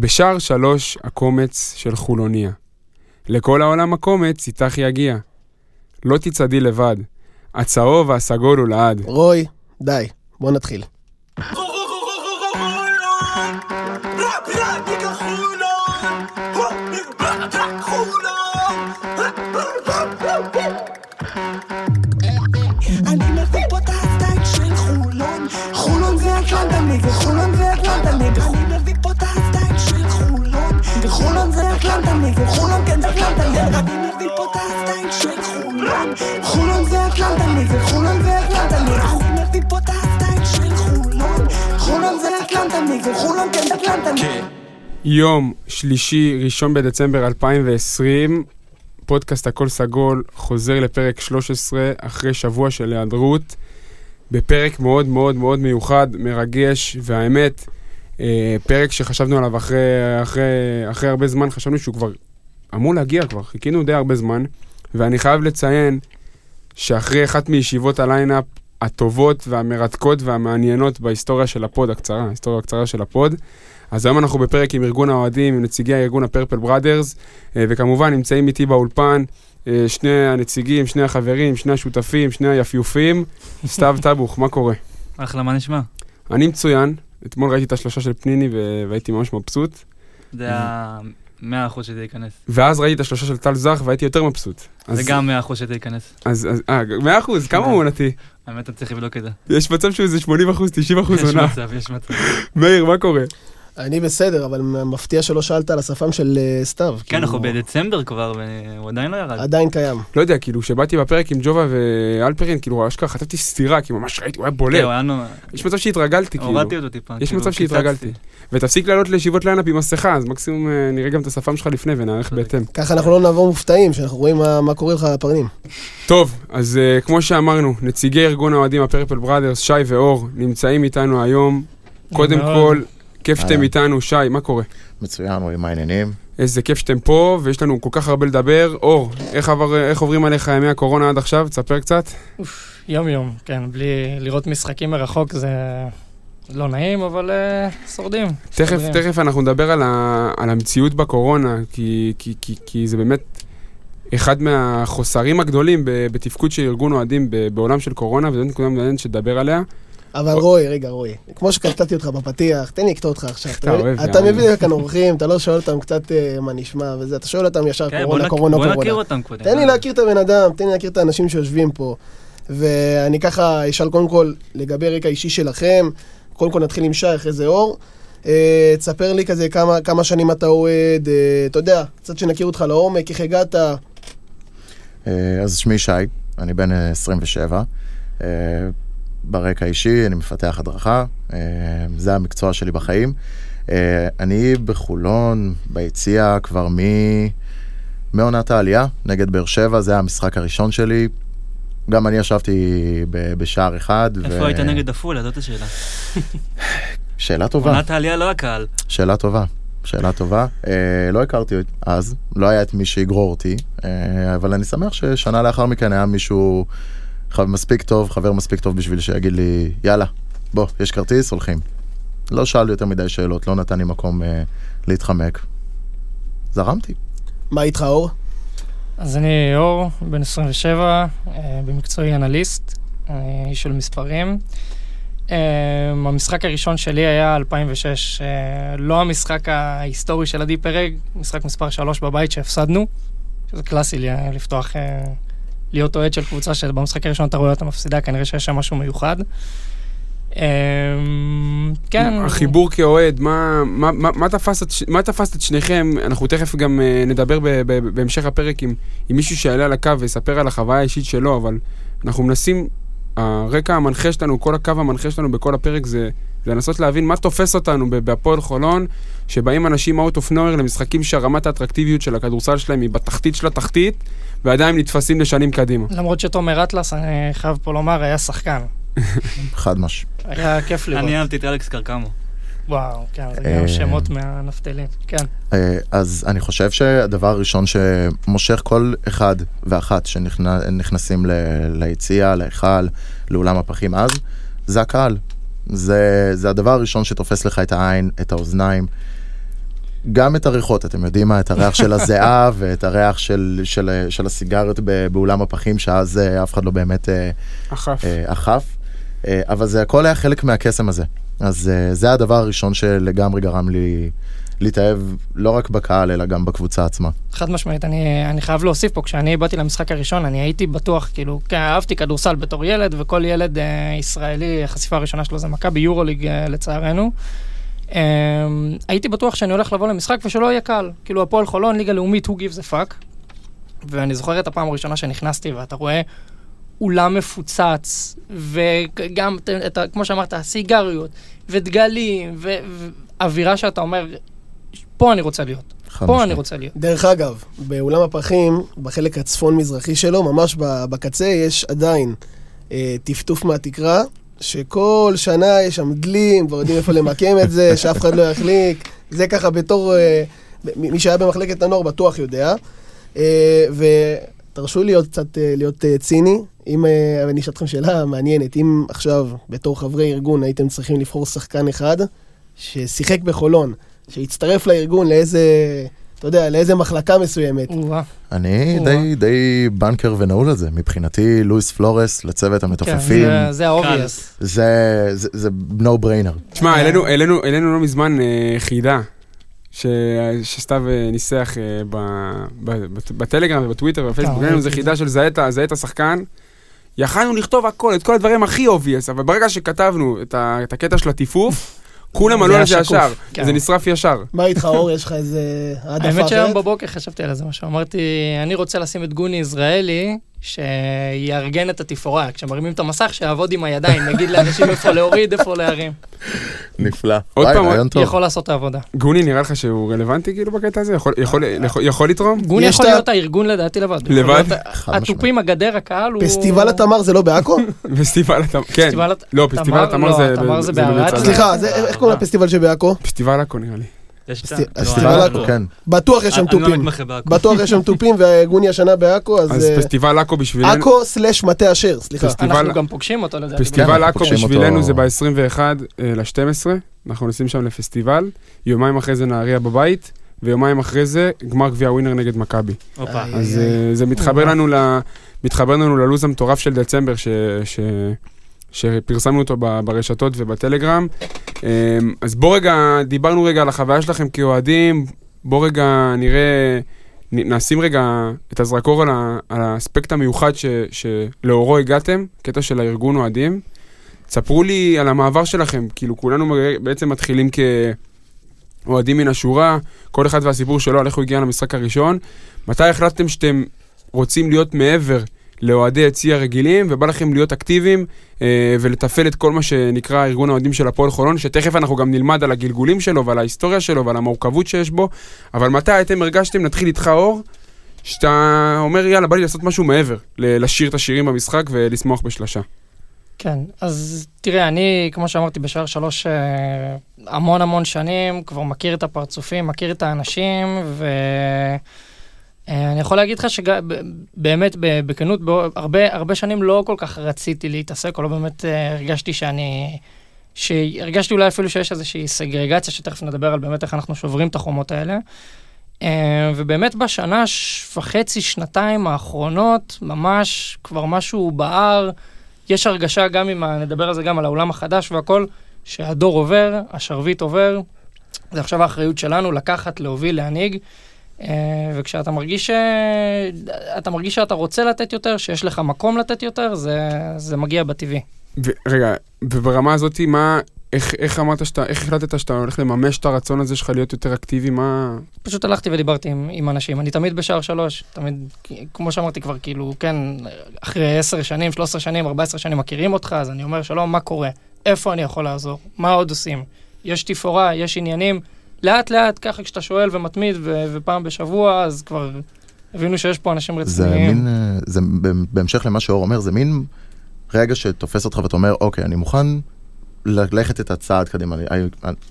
בשער שלוש הקומץ של חולוניה. לכל העולם הקומץ איתך יגיע. לא תצעדי לבד. הצהוב והסגול הוא לעד. רוי, די, בוא נתחיל. אני מביא פה את הסטייל של חולון חולון זה אטלנטה נגד חולון זה אני מביא פה את הסטייל של חולון חולון זה אטלנטה נגד חולון זה אטלנטה? נגד אני מביא פה את הסטייל של חולון חולון זה אטלנטה נגד חולון? כן אטלנטה. נגד יום שלישי, ראשון בדצמבר 2020, פודקאסט הכל סגול חוזר לפרק 13 אחרי שבוע של היעדרות, בפרק מאוד מאוד מאוד מיוחד, מרגש, והאמת, אה, פרק שחשבנו עליו אחרי, אחרי, אחרי הרבה זמן, חשבנו שהוא כבר אמור להגיע כבר, חיכינו די הרבה זמן, ואני חייב לציין שאחרי אחת מישיבות ה lineup הטובות והמרתקות והמעניינות בהיסטוריה של הפוד הקצרה, ההיסטוריה הקצרה של הפוד, אז היום אנחנו בפרק עם ארגון האוהדים, עם נציגי הארגון הפרפל בראדרס, אה, וכמובן נמצאים איתי באולפן אה, שני הנציגים, שני החברים, שני השותפים, שני היפיופים. סתיו טבוך, מה קורה? אחלה, מה נשמע? אני מצוין, אתמול ראיתי את השלושה של פניני והייתי ממש מבסוט, זה המאה אחוז שזה ייכנס. ואז ראיתי את השלושה של טל זך והייתי יותר מבסוט. זה גם מאה אחוז שזה ייכנס. אז, אז, אה, מאה אחוז, כמה כן. הוא עונתי? האמת, אני צריך לבדוק את זה. יש מצב שהוא איזה 80 אחוז, 90 אחוז יש עונה. מצב, יש מצב. מאיר, מה קורה? אני בסדר, אבל מפתיע שלא שאלת על השפם של אה, סתיו. כן, כאילו, אנחנו בדצמבר כבר, והוא עדיין לא ירד. עדיין קיים. לא יודע, כאילו, כשבאתי בפרק עם ג'ובה ואלפרין, כאילו, אשכרה חטפתי סטירה, כי ממש ראיתי, הוא היה כן, בולט. הוא היה נו... יש מצב שהתרגלתי, כאילו. הורדתי אותו טיפה. יש כאילו, מצב שהתרגלתי. ותפסיק לעלות לישיבות lineup עם מסכה, אז מקסימום אה, נראה גם את השפם שלך לפני ונערך. בהתאם. ככה אנחנו לא נעבור מופתעים, שאנחנו רואים מה- מה קורה לך על הפרנים. טוב, אז אה, כמו שאמרנו, נציגי ארגון האוהדים הפרפל בראדרס, שי ואור, נמצאים איתנו היום. קודם מאוד. כל, כיף שאתם אהלן. איתנו, שי, מה קורה? מצוין, רואים מה העניינים. איזה כיף שאתם פה, ויש לנו כל כך הרבה לדבר. אור, איך, עבר, איך עוברים עליך ימי הקורונה עד עכשיו? תספר קצת. יום יום, כן, בלי לראות משחקים מרחוק זה לא נעים, אבל uh, שורדים. תכף, מסתדרים. תכף אנחנו נדבר על, ה, על המציאות בקורונה, כי, כי, כי, כי זה באמת אחד מהחוסרים הגדולים בתפקוד של ארגון אוהדים בעולם של קורונה, וזו נקודה מעניינת שתדבר עליה. אבל רוי, רגע, רוי, כמו שקטעתי אותך בפתיח, תן לי לקטוע אותך עכשיו. אתה יאללה. מביא כאן אורחים, אתה לא שואל אותם קצת אה, מה נשמע וזה, אתה שואל אותם ישר כן, בוא קורונה, קורונה, בוא קורונה. נכיר אותם קודם. תן לי להכיר את הבן אדם, תן לי להכיר את האנשים שיושבים פה. ואני ככה אשאל קודם כל לגבי רקע אישי שלכם, קודם כל נתחיל עם שי, אחרי זה אור. אה, תספר לי כזה כמה, כמה שנים אתה אוהד, אה, אתה יודע, קצת שנכיר אותך לעומק, איך הגעת. אה, אז שמי שי, אני בן אה, 27. ברקע אישי, אני מפתח הדרכה, אה, זה המקצוע שלי בחיים. אה, אני בחולון, ביציע, כבר מ... מעונת העלייה, נגד באר שבע, זה היה המשחק הראשון שלי. גם אני ישבתי ב- בשער אחד. איפה היית נגד עפולה? זאת השאלה. שאלה טובה. עונת העלייה לא הקהל. שאלה טובה, שאלה טובה. אה, לא הכרתי אז, לא היה את מי שיגרור אותי, אה, אבל אני שמח ששנה לאחר מכן היה מישהו מספיק טוב, חבר מספיק טוב בשביל שיגיד לי, יאללה, בוא, יש כרטיס, הולכים. לא שאל יותר מדי שאלות, לא נתן לי מקום אה, להתחמק. זרמתי. מה איתך אור? אז אני אור, בן 27, אה, במקצועי אנליסט, אה, איש של מספרים. אה, המשחק הראשון שלי היה 2006, אה, לא המשחק ההיסטורי של עדי פרג, משחק מספר 3 בבית שהפסדנו, שזה קלאסי לי, אה, לפתוח, אה, להיות אוהד של קבוצה שבמשחק הראשון אתה רואה אותה מפסידה, כנראה שיש שם משהו מיוחד. אה, כן. החיבור כאוהד, מה, תפס את, שניכם? אנחנו תכף גם אה, נדבר בהמשך הפרק עם מישהו שיעלה על הקו ויספר על החוויה האישית שלו, אבל אנחנו מנסים, הרקע המנחה שלנו, כל הקו המנחה שלנו בכל הפרק זה, זה לנסות להבין מה תופס אותנו בהפועל חולון, שבאים אנשים out of nowhere למשחקים שרמת האטרקטיביות של הכדורסל שלהם היא בתחתית של התחתית, ועדיין נתפסים לשנים קדימה. למרות שתומר אטלס, אני חייב פה לומר, היה שחקן. חד מש. היה כיף לראות. אני אהבתי את אלכס קרקמו. וואו, כן, זה אה, גם שמות מהנפתלין, כן. אה, אז אני חושב שהדבר הראשון שמושך כל אחד ואחת שנכנסים ליציע, להיכל, לאולם הפחים אז, זה הקהל. זה, זה הדבר הראשון שתופס לך את העין, את האוזניים. גם את הריחות, אתם יודעים מה? את הריח של הזיעה ואת הריח של, של, של הסיגריות ב- באולם הפחים, שאז אה, אף אחד לא באמת אכף. אה, אכף. אה, אבל זה הכל היה חלק מהקסם הזה. אז זה הדבר הראשון שלגמרי גרם לי להתאהב לא רק בקהל, אלא גם בקבוצה עצמה. חד משמעית, אני, אני חייב להוסיף פה, כשאני באתי למשחק הראשון, אני הייתי בטוח, כאילו, כן, אהבתי כדורסל בתור ילד, וכל ילד אה, ישראלי, החשיפה הראשונה שלו זה מכבי יורוליג אה, לצערנו. אה, הייתי בטוח שאני הולך לבוא למשחק ושלא יהיה קל. כאילו, הפועל חולון, ליגה לאומית, who gives a fuck. ואני זוכר את הפעם הראשונה שנכנסתי, ואתה רואה אולם מפוצץ, וגם, את- את, כמו שאמרת, סיגריות, ודגלים, ואווירה שאתה אומר, פה אני רוצה להיות. פה משמעית. אני רוצה להיות. דרך אגב, באולם הפחים, בחלק הצפון-מזרחי שלו, ממש בקצה, יש עדיין אה, טפטוף מהתקרה, שכל שנה יש שם דלים, כבר יודעים איפה למקם את זה, שאף אחד לא יחליק. זה ככה בתור... אה, מי שהיה במחלקת הנוער בטוח יודע. אה, ותרשו לי עוד קצת אה, להיות אה, ציני. אם, אה, אני אשאל אתכם שאלה מעניינת, אם עכשיו, בתור חברי ארגון, הייתם צריכים לבחור שחקן אחד ששיחק בחולון, שהצטרף לארגון לאיזה, אתה יודע, לאיזה מחלקה מסוימת. אני. די, די בנקר ונעול על זה. מבחינתי, לואיס פלורס לצוות כן, המתופפים, זה- זה ה-obvious. זה, no brainer. תשמע, העלינו- לא מזמן אה, חידה, ש- שסתיו אה, ניסח אה, ב- ב- בטלגרם ובטוויטר ובפייסבוק, אה, העלינו איזה חידה של זהה את השחקן. יכלנו לכתוב הכל, את כל הדברים הכי obvious, אבל ברגע שכתבנו את ה- את הקטע של הטיפוף, כולם זה עלו על זה ישר, כן. זה נשרף ישר. מה איתך, אור? יש לך איזה העדפה האמת שהיום אחרת? בבוקר חשבתי על איזה משהו, אמרתי, אני רוצה לשים את גוני יזרעאלי, שיארגן את התפאורה, כשמרימים את המסך, שיעבוד עם הידיים, יגיד לאנשים איפה להוריד, איפה להרים. נפלא. עוד פעם, רעיון טוב. יכול לעשות את העבודה. גוני, נראה לך שהוא רלוונטי כאילו בקטע הזה? יכול- יכול לתרום? גוני יכול להיות הארגון לדעתי לבד. לבד? התופים, הגדר, הקהל הוא... פסטיבל התמר זה לא בעכו? פסטיבל התמר, כן. לא, פסטיבל תמר- התמר לא, זה... סליחה, זה- איך קוראים לפסטיבל שבעכו? פסטיבל עכו נראה לי. יש פסטי- את ה- פסטיבל לא, עכו. לא. כן. בטוח יש שם לא תופים. בטוח יש שם תופים והגוני השנה בעכו, אז... אז אה, פסטיבל עכו בשבילנו... עכו סלאש מטה אשר, סליחה. אנחנו גם פוגשים אותו לדעתי. כן, פסטיבל אנחנו עכו בשבילנו זה ב-21 ל-12, אנחנו נוסעים שם לפסטיבל, יומיים אחרי זה נהריה בבית, ויומיים אחרי זה גמר גביע ווינר נגד מכבי. אז. אה, זה מתחבר לנו ל- מתחבר לנו ללו"ז המטורף של דצמבר, ש- ש- שפרסמנו אותו ברשתות ובטלגרם. אה, אז בוא רגע, דיברנו רגע על החוויה שלכם כאוהדים, בוא רגע נראה, נשים רגע את הזרקור על, ה- על האספקט המיוחד ש- שלאורו הגעתם, קטע של הארגון אוהדים. ספרו לי על המעבר שלכם, כאילו כולנו בעצם מתחילים כאוהדים מן השורה, כל אחד והסיפור שלו על איך הוא הגיע למשחק הראשון. מתי החלטתם שאתם רוצים להיות מעבר לאוהדי יציע רגילים, ובא לכם להיות אקטיביים אה, ולתפעל את כל מה שנקרא ארגון האוהדים של הפועל חולון, שתכף אנחנו גם נלמד על הגלגולים שלו ועל ההיסטוריה שלו ועל המורכבות שיש בו, אבל מתי אתם הרגשתם, נתחיל איתך אור, שאתה אומר יאללה בא לי לעשות משהו מעבר, לשיר את השירים במשחק ולשמוח בשלשה. כן, אז תראה, אני, כמו שאמרתי, בשער שלוש אה, המון המון שנים, כבר מכיר את הפרצופים, מכיר את האנשים, ואני יכול להגיד לך שבאמת, בכנות, הרבה, הרבה שנים לא כל כך רציתי להתעסק, או לא באמת אה, הרגשתי שאני... שהרגשתי אולי אפילו שיש איזושהי סגרגציה, שתכף נדבר על באמת איך אנחנו שוברים את החומות האלה. אה, ובאמת בשנה וחצי, שנתיים האחרונות, ממש כבר משהו בער. יש הרגשה גם אם, נדבר על זה גם על העולם החדש והכל, שהדור עובר, השרביט עובר, זה עכשיו האחריות שלנו לקחת, להוביל, להנהיג. אה, וכשאתה מרגיש, ש... אתה מרגיש שאתה רוצה לתת יותר, שיש לך מקום לתת יותר, זה, זה מגיע בטבעי. רגע, וברמה הזאת, מה, איך, איך אמרת שאתה, איך החלטת שאתה הולך לממש את הרצון הזה שלך להיות יותר אקטיבי, מה... פשוט הלכתי ודיברתי עם, עם אנשים, אני תמיד בשער שלוש, תמיד, כמו שאמרתי כבר, כאילו, כן, אחרי עשר שנים, 13 שנים, 14 שנים מכירים אותך, אז אני אומר, שלום, מה קורה? איפה אני יכול לעזור? מה עוד עושים? יש תפאורה, יש עניינים, לאט לאט, ככה כשאתה שואל ומתמיד, ו- ופעם בשבוע, אז כבר הבינו שיש פה אנשים זה רציניים. מין, אה, זה בהמשך למה שאור אומר, זה מין רגע שתופס אותך ואתה אומר, אוקיי, אני מוכן ללכת את הצעד קדימה,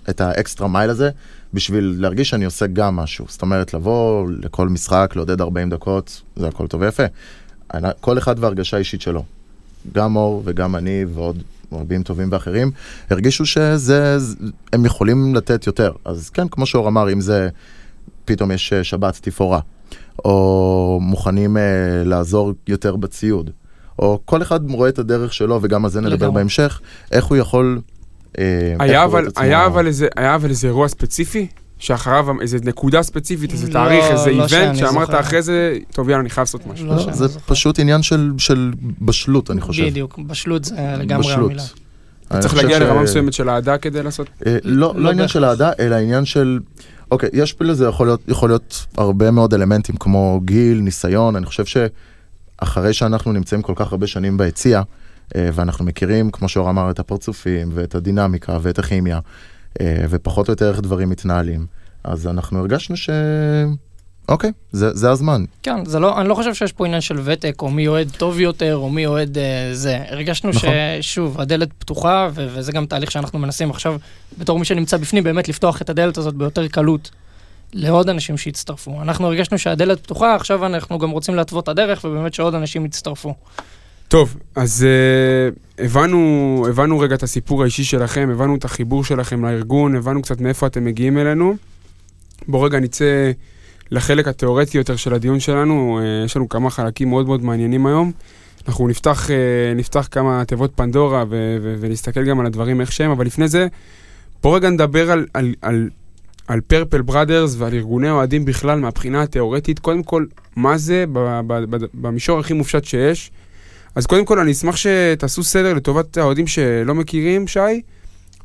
את האקסטרה מייל הזה, בשביל להרגיש שאני עושה גם משהו. זאת אומרת, לבוא לכל משחק, לעודד 40 דקות, זה הכל טוב ויפה. כל אחד והרגשה האישית שלו. גם אור וגם אני ועוד רבים טובים ואחרים, הרגישו שזה, זה- הם יכולים לתת יותר. אז כן, כמו שאור אמר, אם זה פתאום יש אה, שבת תפאורה, או מוכנים אה, לעזור יותר בציוד, או כל אחד רואה את הדרך שלו, וגם על זה נדבר לגמרי. בהמשך, איך הוא יכול... אה, היה אבל, היה אבל איזה, היה אבל איזה אירוע ספציפי, שאחריו איזה נקודה ספציפית, איזה לא, תאריך, איזה לא איבנט, שאני שאמרת זוכר. אחרי זה, טוב יאללה, אני חייב לעשות משהו. לא לא, זה זוכר. פשוט עניין של, של בשלות, אני חושב. בדיוק, בשלות זה לגמרי בשלות. המילה. אני צריך להגיע ש- לרמה מסוימת של אהדה כדי לעשות... אה, לא, לא לא עניין של. אהדה, אלא עניין של... אוקיי, יש פה לזה יכול להיות, יכול להיות הרבה מאוד אלמנטים כמו גיל, ניסיון, אני חושב שאחרי שאנחנו נמצאים כל כך הרבה שנים ביציע, אה, ואנחנו מכירים, כמו שאור אמר, את הפרצופים ואת הדינמיקה ואת הכימיה, ופחות או יותר איך דברים מתנהלים, אז אנחנו הרגשנו ש... אוקיי, זה, זה הזמן. כן, זה לא, אני לא חושב שיש פה עניין של ותק, או מי אוהד טוב יותר, או מי אוהד אה, זה. הרגשנו נכון. ששוב, הדלת פתוחה, ו- וזה גם תהליך שאנחנו מנסים עכשיו, בתור מי שנמצא בפנים, באמת לפתוח את הדלת הזאת ביותר קלות לעוד אנשים שיצטרפו. אנחנו הרגשנו שהדלת פתוחה, עכשיו אנחנו גם רוצים להתוות את הדרך, ובאמת שעוד אנשים יצטרפו. טוב, אז uh, הבנו, הבנו רגע את הסיפור האישי שלכם, הבנו את החיבור שלכם לארגון, הבנו קצת מאיפה אתם מגיעים אלינו. בואו רגע נצא לחלק התיאורטי יותר של הדיון שלנו, uh, יש לנו כמה חלקים מאוד מאוד מעניינים היום. אנחנו נפתח, uh, נפתח כמה תיבות פנדורה ו- ו- ונסתכל גם על הדברים איך שהם, אבל לפני זה, בואו רגע נדבר על, על, על, על פרפל בראדרס ועל ארגוני אוהדים בכלל מהבחינה התיאורטית. קודם כל, מה זה ב- ב- ב- במישור הכי מופשט שיש? אז קודם כל אני אשמח שתעשו סדר לטובת האוהדים שלא מכירים, שי,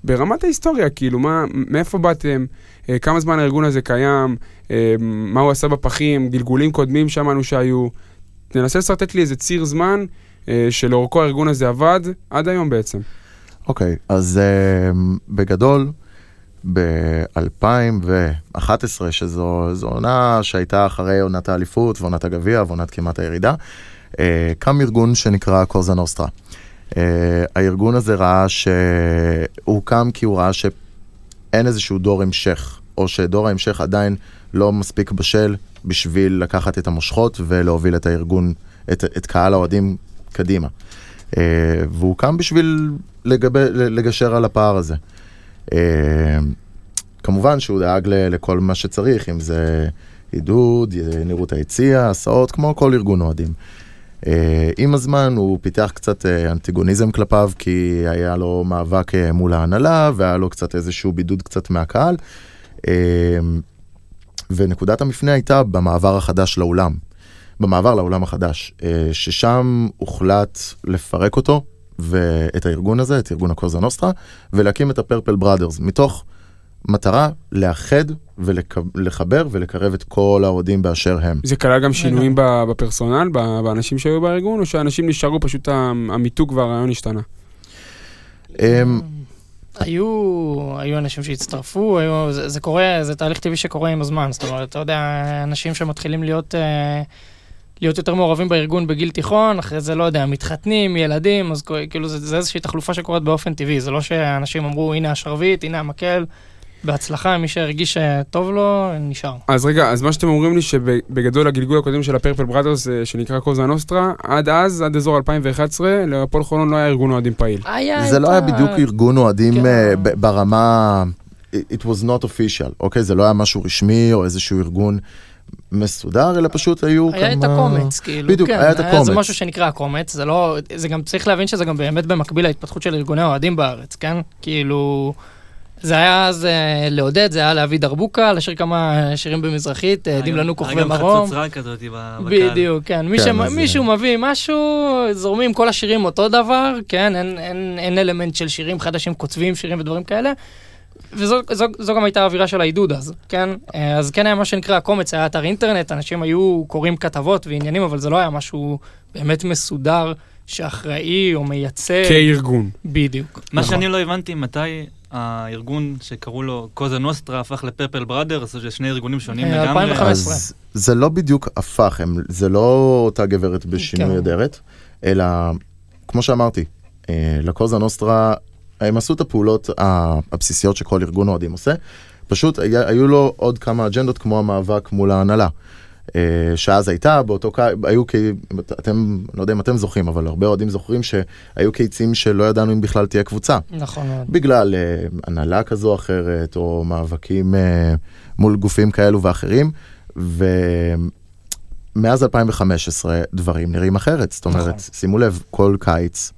ברמת ההיסטוריה, כאילו, מה, מאיפה באתם, אה, כמה זמן הארגון הזה קיים, אה, מה הוא עשה בפחים, גלגולים קודמים שמענו שהיו. תנסה לשרטט לי איזה ציר זמן אה, שלאורכו הארגון הזה עבד עד היום בעצם. אוקיי, אז uh, בגדול, ב-2011, שזו זו עונה שהייתה אחרי עונת האליפות ועונת הגביע ועונת כמעט הירידה, קם ארגון שנקרא קוזה נוסטרה. Uh, הארגון הזה ראה שהוא קם כי הוא ראה שאין איזשהו דור המשך, או שדור ההמשך עדיין לא מספיק בשל בשביל לקחת את המושכות ולהוביל את הארגון, את, את קהל האוהדים קדימה. Uh, והוא קם בשביל לגבי, לגשר על הפער הזה. כמובן שהוא דאג לכל מה שצריך, אם זה עידוד, נראות היציע, הסעות, כמו כל ארגון אוהדים. Uh, עם הזמן הוא פיתח קצת uh, אנטיגוניזם כלפיו, כי היה לו מאבק uh, מול ההנהלה, והיה לו קצת איזשהו בידוד קצת מהקהל. ונקודת המפנה הייתה במעבר החדש לאולם. במעבר לאולם החדש, אה, ששם הוחלט לפרק אותו ואת הארגון הזה, את ארגון הקוזה נוסטרה, ולהקים את הפרפל בראדרס, מתוך מטרה לאחד ולחבר ולקרב את כל האוהדים באשר הם. זה כלל גם שינויים בפרסונל, באנשים שהיו בארגון, או שאנשים נשארו פשוט המיתוג והרעיון השתנה? אמ, היו, היו אנשים שהצטרפו, היו, זה, זה קורה, זה תהליך טבעי שקורה עם הזמן. זאת אומרת, אתה יודע, אנשים שמתחילים להיות, אה, להיות יותר מעורבים בארגון בגיל תיכון, אחרי זה, לא יודע, מתחתנים, ילדים, אז כאילו זה, זה איזושהי תחלופה שקורית באופן טבעי. זה לא שאנשים אמרו, הנה השרביט, הנה המקל, בהצלחה, מי שהרגיש שטוב לו, נשאר. אז רגע, אז מה שאתם אומרים לי שבגדול הגלגול הקודם של הפרפל בראדרס, אה, שנקרא קוזה נוסטרה, עד אז, עד אזור 2011, להפועל חולון לא היה ארגון אוהדים פעיל. היה זה לא היה בדיוק ארגון אוהדים כן. אה, ברמה... It was not official, אוקיי? זה לא היה משהו רשמי או איזשהו ארגון מסודר, אלא פשוט היו כמה... היה את הקומץ, כאילו, בדיוק, כן, היה את זה הקומץ. משהו שנקרא הקומץ, זה לא, זה גם, צריך להבין שזה גם באמת במקביל להתפתחות של ארגוני האוהדים בארץ, כן? כאילו, זה היה אז אה, לעודד, זה היה להביא דרבוקה, לשיר כמה שירים במזרחית, אה, עדים לנו כוכבי היה גם מרום. חצוצרה כזאת בקהל. בדיוק, כן. מי כן, מישהו מביא משהו, זורמים כל השירים אותו דבר, כן? אין, אין, אין אלמנט של שירים חדשים, כותבים שירים ודברים כאלה. וזו זו, זו גם הייתה האווירה של העידוד אז, כן? אה, אז כן היה מה שנקרא הקומץ, היה אתר אינטרנט, אנשים היו קוראים כתבות ועניינים, אבל זה לא היה משהו באמת מסודר, שאחראי או מייצג. כארגון. בדיוק. מה נכון. שאני לא הבנתי, מתי הארגון שקראו לו קוזה נוסטרה הפך לפרפל בראדרס, זה שני ארגונים שונים אה, לגמרי. 2015. אז זה לא בדיוק הפך, הם, זה לא אותה גברת בשינוי כן. אדרת, אלא, כמו שאמרתי, אה, לקוזה נוסטרה, הם עשו את הפעולות הבסיסיות שכל ארגון אוהדים עושה, פשוט היה, היו לו עוד כמה אג'נדות כמו המאבק מול ההנהלה. אה, שאז הייתה, באותו קיץ, היו כי, אתם, לא יודע אם אתם זוכרים, אבל הרבה אוהדים זוכרים שהיו קיצים שלא ידענו אם בכלל תהיה קבוצה. נכון מאוד. בגלל אה, הנהלה כזו או אחרת, או מאבקים אה, מול גופים כאלו ואחרים, ומאז 2015 דברים נראים אחרת. זאת אומרת, נכון. שימו לב, כל קיץ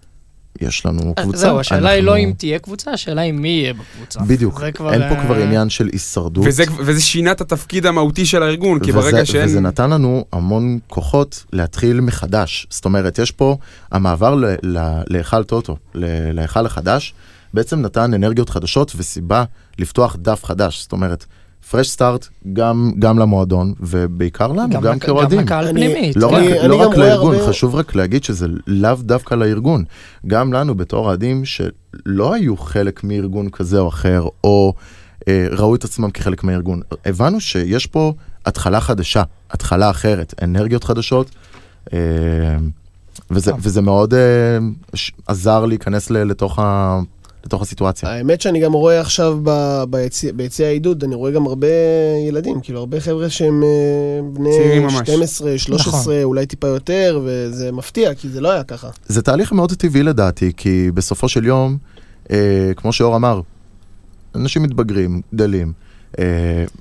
יש לנו קבוצה. זהו, השאלה היא אנחנו- לא אם תהיה קבוצה, השאלה היא מי יהיה בקבוצה. בדיוק, כבר, אין פה אה, כבר עניין של הישרדות. וזה, וזה שינה את התפקיד המהותי של הארגון, כי וזה, ברגע שאין... וזה נתן לנו המון כוחות להתחיל מחדש. זאת אומרת, יש פה, המעבר ל- ל- להיכל טוטו, ל- להיכל החדש, בעצם נתן אנרגיות חדשות וסיבה לפתוח דף חדש. זאת אומרת, פרש סטארט גם, גם למועדון, ובעיקר לנו, גם, כאוהדים. גם לקהל אני- פנימית. לא כן. רק, אני לא רק לארגון, הרבה- חשוב רק להגיד שזה לאו דווקא לארגון. גם לנו בתור אוהדים שלא היו חלק מארגון כזה או אחר, או אה, ראו את עצמם כחלק מהארגון. הבנו שיש פה התחלה חדשה, התחלה אחרת, אנרגיות חדשות, אה, וזה, טוב. וזה מאוד אה, ש- עזר להיכנס ל, לתוך, ה, לתוך הסיטואציה. האמת שאני גם רואה עכשיו ב- ביציע- ביציע העידוד, אני רואה גם הרבה ילדים, כאילו הרבה חבר'ה שהם אה, בני ממש. 12, 13, נכון. אולי טיפה יותר, וזה מפתיע, כי זה לא היה ככה. זה תהליך מאוד טבעי לדעתי, כי בסופו של יום, אה, כמו שאור אמר, אנשים מתבגרים, גדלים, אה,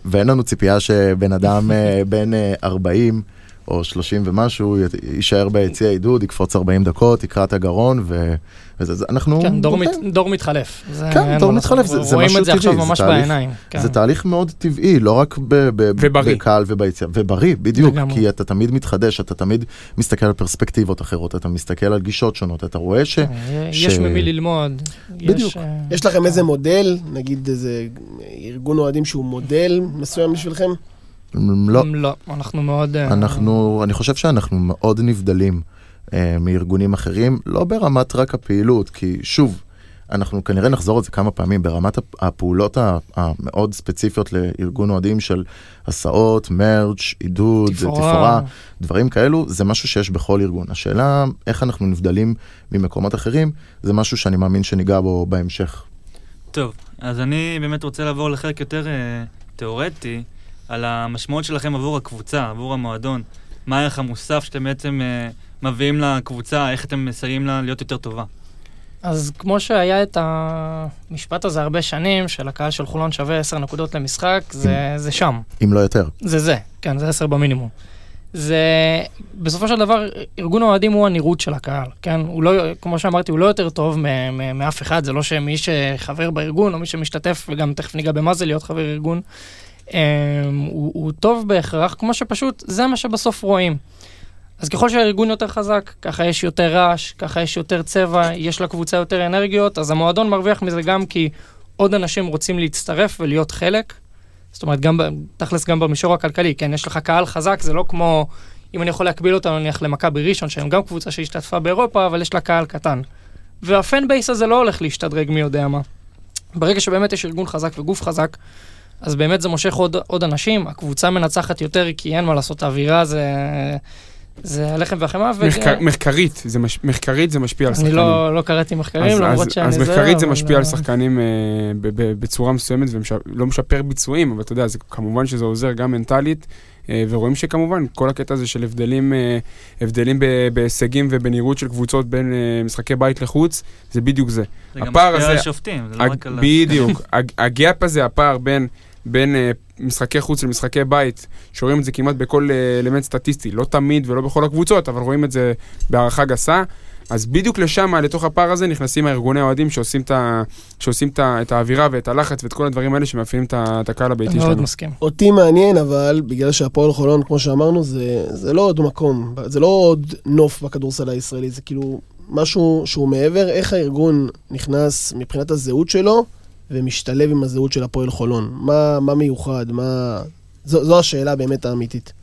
ואין לנו ציפייה שבן אדם אה, בן אה, 40 או 30 ומשהו יישאר ביציע עידוד, יקפוץ 40 דקות, יקרע את הגרון, ו... וזה, זה, אנחנו... כן, דור, מת. דור מתחלף. זה כן, דור. מתחלף, זה- זה רואים משהו את זה עכשיו טבעי, זה ממש תהליך- בעיניים. כן. זה תהליך מאוד טבעי, לא רק ב- ב- ובריא. בקהל וביציאה, ובריא, בדיוק, לגמרי. כי אתה תמיד מתחדש, אתה תמיד מסתכל על פרספקטיבות אחרות, אתה מסתכל על גישות שונות, אתה רואה ש... כן, ש- יש ממי ללמוד. בדיוק. יש, אה, יש לכם איזה מודל, נגיד איזה ארגון אוהדים שהוא מודל מסוים בשבילכם? לא, לא, אנחנו מאוד... אה, אנחנו, אני חושב שאנחנו מאוד נבדלים מארגונים אחרים, לא ברמת רק הפעילות, כי שוב, אנחנו כנראה נחזור על זה כמה פעמים, ברמת הפ- הפעולות המאוד ספציפיות לארגון אוהדים של הסעות, מרץ', עידוד, תפאורה. תפאורה, דברים כאלו, זה משהו שיש בכל ארגון. השאלה איך אנחנו נבדלים ממקומות אחרים, זה משהו שאני מאמין שניגע בו בהמשך. טוב, אז אני באמת רוצה לעבור לחלק יותר אה, תיאורטי, על המשמעות שלכם עבור הקבוצה, עבור המועדון. מה הערך המוסף שאתם בעצם אה, מביאים לקבוצה, איך אתם מסייעים לה להיות יותר טובה. אז כמו שהיה את המשפט הזה הרבה שנים, של הקהל של חולון שווה 10 נקודות למשחק, זה, זה שם. אם לא יותר. זה זה, כן, זה 10 במינימום. זה, בסופו של דבר, ארגון האוהדים הוא הנראות של הקהל, כן? הוא לא, כמו שאמרתי, הוא לא יותר טוב מאף אחד, זה לא שמי שחבר בארגון, או מי שמשתתף, וגם תכף ניגע במה זה להיות חבר ארגון, אמ, הוא, הוא טוב בהכרח, כמו שפשוט, זה מה שבסוף רואים. אז ככל שהארגון יותר חזק, ככה יש יותר רעש, ככה יש יותר צבע, יש לקבוצה יותר אנרגיות, אז המועדון מרוויח מזה גם כי עוד אנשים רוצים להצטרף ולהיות חלק. זאת אומרת, גם, תכלס גם במישור הכלכלי, כן, יש לך קהל חזק, זה לא כמו, אם אני יכול להקביל אותנו נניח למכבי ראשון, שהם גם קבוצה שהשתתפה באירופה, אבל יש לה קהל קטן. והפן בייס הזה לא הולך להשתדרג מי יודע מה. ברגע שבאמת יש ארגון חזק וגוף חזק, אז באמת זה מושך עוד, עוד אנשים, הקבוצה מנצחת יותר, כי אין מה לעשות, האווירה זה, זה הלחם והחמאה. ו- מחקר, מחקרית, זה מש, מחקרית זה משפיע על אני שחקנים. לא, לא קראתי מחקרים, אז, למרות אז, שאני אז זה, מחקרית זה משפיע על שחקנים אה, ב, ב, בצורה מסוימת ולא משפר ביצועים, אבל אתה יודע, זה, כמובן שזה עוזר גם מנטלית, אה, ורואים שכמובן כל הקטע הזה של הבדלים, אה, הבדלים ב, בהישגים ובנראות של קבוצות בין אה, משחקי בית לחוץ, זה בדיוק זה. זה גם משפיע על השופטים, זה לא רק על... בדיוק. הג- הגיאפ הזה, הפער בין, בין אה, משחקי חוץ למשחקי בית, שרואים את זה כמעט בכל אה, אלמנט סטטיסטי, לא תמיד ולא בכל הקבוצות, אבל רואים את זה בהערכה גסה. אז בדיוק לשם, לתוך הפער הזה, נכנסים הארגוני האוהדים שעושים, את, ה, שעושים את, ה, את האווירה ואת הלחץ ואת כל הדברים האלה שמאפיינים את, ה- את הקהל הביתי אני מאוד שלנו. מסכים. אותי מעניין, אבל בגלל שהפועל חולון, כמו שאמרנו, זה, זה לא עוד מקום, זה לא עוד נוף בכדורסל הישראלי, זה כאילו משהו שהוא מעבר, איך הארגון נכנס מבחינת הזהות שלו ומשתלב עם הזהות של הפועל חולון. מה, מה מיוחד, מה... זו, זו השאלה באמת האמיתית.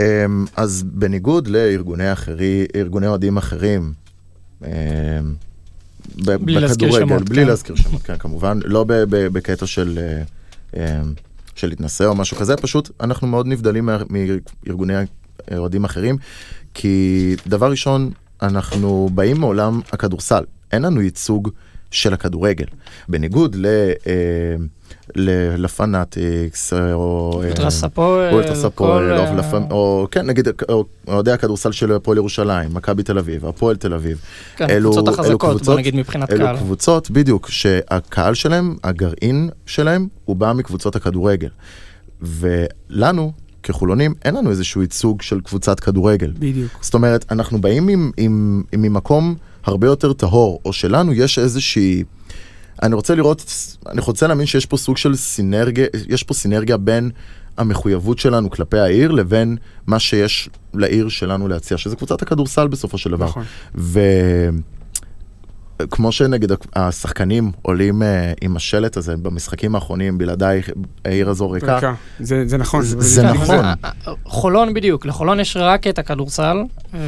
אמ, אז בניגוד לארגוני אחרי, ארגוני אוהדים אחרים, אמ, בלי להזכיר שמות, בלי כן. להזכיר שמות, כן, כמובן, לא ב- ב- בקטע של, אה, אמ, של להתנשא או משהו כזה, פשוט אנחנו מאוד נבדלים מארגוני אוהדים אחרים, כי דבר ראשון, אנחנו באים מעולם הכדורסל, אין לנו ייצוג של הכדורגל. בניגוד ל... אה, לפנאטיקס, או... אה, אולטרס הפועל, אולטרס הפועל, או, כן, נגיד, או- אוהדי הכדורסל של הפועל ירושלים, מכבי תל אביב, הפועל תל אביב. כן, אלו- הקבוצות אלו החזקות, בוא קבוצות- נגיד מבחינת אלו קהל. קבוצות, בדיוק, שהקהל שלהם, הגרעין שלהם, הוא בא מקבוצות הכדורגל. ולנו, כחולונים, אין לנו איזשהו ייצוג של קבוצת כדורגל. בדיוק. זאת אומרת, אנחנו באים עם, עם, עם ממקום הרבה יותר טהור, או שלנו יש איזושהי... אני רוצה לראות, אני רוצה להאמין שיש פה סוג של סינרגיה, יש פה סינרגיה בין המחויבות שלנו כלפי העיר לבין מה שיש לעיר שלנו להציע, שזה קבוצת הכדורסל בסופו של דבר. נכון. וכמו שנגיד השחקנים עולים אה, עם השלט הזה במשחקים האחרונים, בלעדיי העיר הזו ריקה. זה זה נכון. זה-. זה כן, נכון. זה- חולון בדיוק, לחולון יש רק את הכדורסל, ו-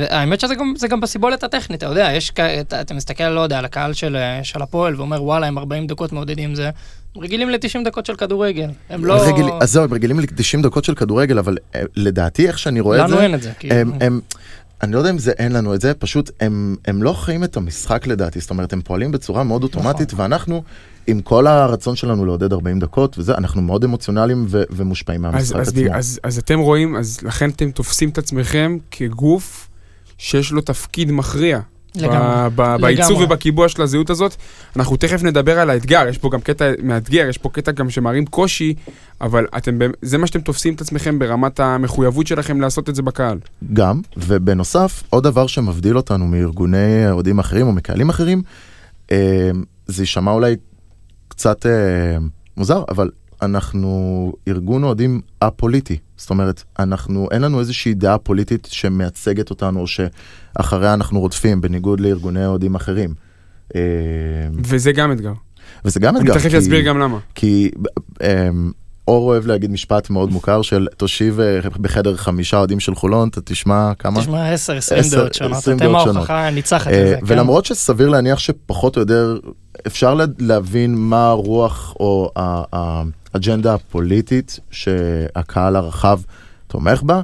והאמת שזה גם, זה גם בסיבולת הטכנית, אתה יודע, יש, אתה, אתה מסתכל, לא יודע, על הקהל של, של הפועל ואומר, וואלה, הם 40 דקות מעודדים זה, רגילים ל-90 דקות של כדורגל, הם לא... רגיל, אז זהו, הם רגילים ל-90 דקות של כדורגל, אבל אה, לדעתי, איך שאני רואה את זה, לנו אין את זה, כאילו. אני לא יודע אם זה אין לנו את זה, פשוט הם, הם לא חיים את המשחק לדעתי, זאת אומרת, הם פועלים בצורה מאוד אוטומטית, נכון. ואנחנו, עם כל הרצון שלנו לעודד 40 דקות וזה, אנחנו מאוד אמוציונליים ו- ומושפעים אז, מהמשחק אז, עצמו. ב- אז, אז אתם רואים, אז לכן אתם תופסים את עצמכם כגוף שיש לו תפקיד מכריע. בעיצוב. ובקיבוע של הזהות הזאת. אנחנו תכף נדבר על האתגר, יש פה גם קטע מאתגר, יש פה קטע גם שמראים קושי, אבל אתם, זה מה שאתם תופסים את עצמכם ברמת המחויבות שלכם לעשות את זה בקהל. גם, ובנוסף, עוד דבר שמבדיל אותנו מארגוני אוהדים אחרים או מקהלים אחרים, אה, זה יישמע אולי קצת אה, מוזר, אבל אנחנו ארגון אוהדים א-פוליטי. זאת אומרת, אנחנו, אין לנו איזושהי דעה פוליטית שמייצגת אותנו, או שאחריה אנחנו רודפים, בניגוד לארגוני אוהדים אחרים. אה, וזה גם אתגר. וזה גם אני אתגר, תכף כי- אסביר גם למה. כי אמ, אור אוהב להגיד משפט מאוד מוכר של תושיב אה, בחדר חמישה אוהדים של חולון, אתה תשמע כמה... תשמע 10, 20 עשר, דעות שונות, 20 אתם. ההוכחה הניצחת אה, לזה, כן? ולמרות שסביר להניח שפחות או יותר אפשר לה- להבין מה הרוח או האג'נדה הפוליטית שהקהל הרחב תומך בה,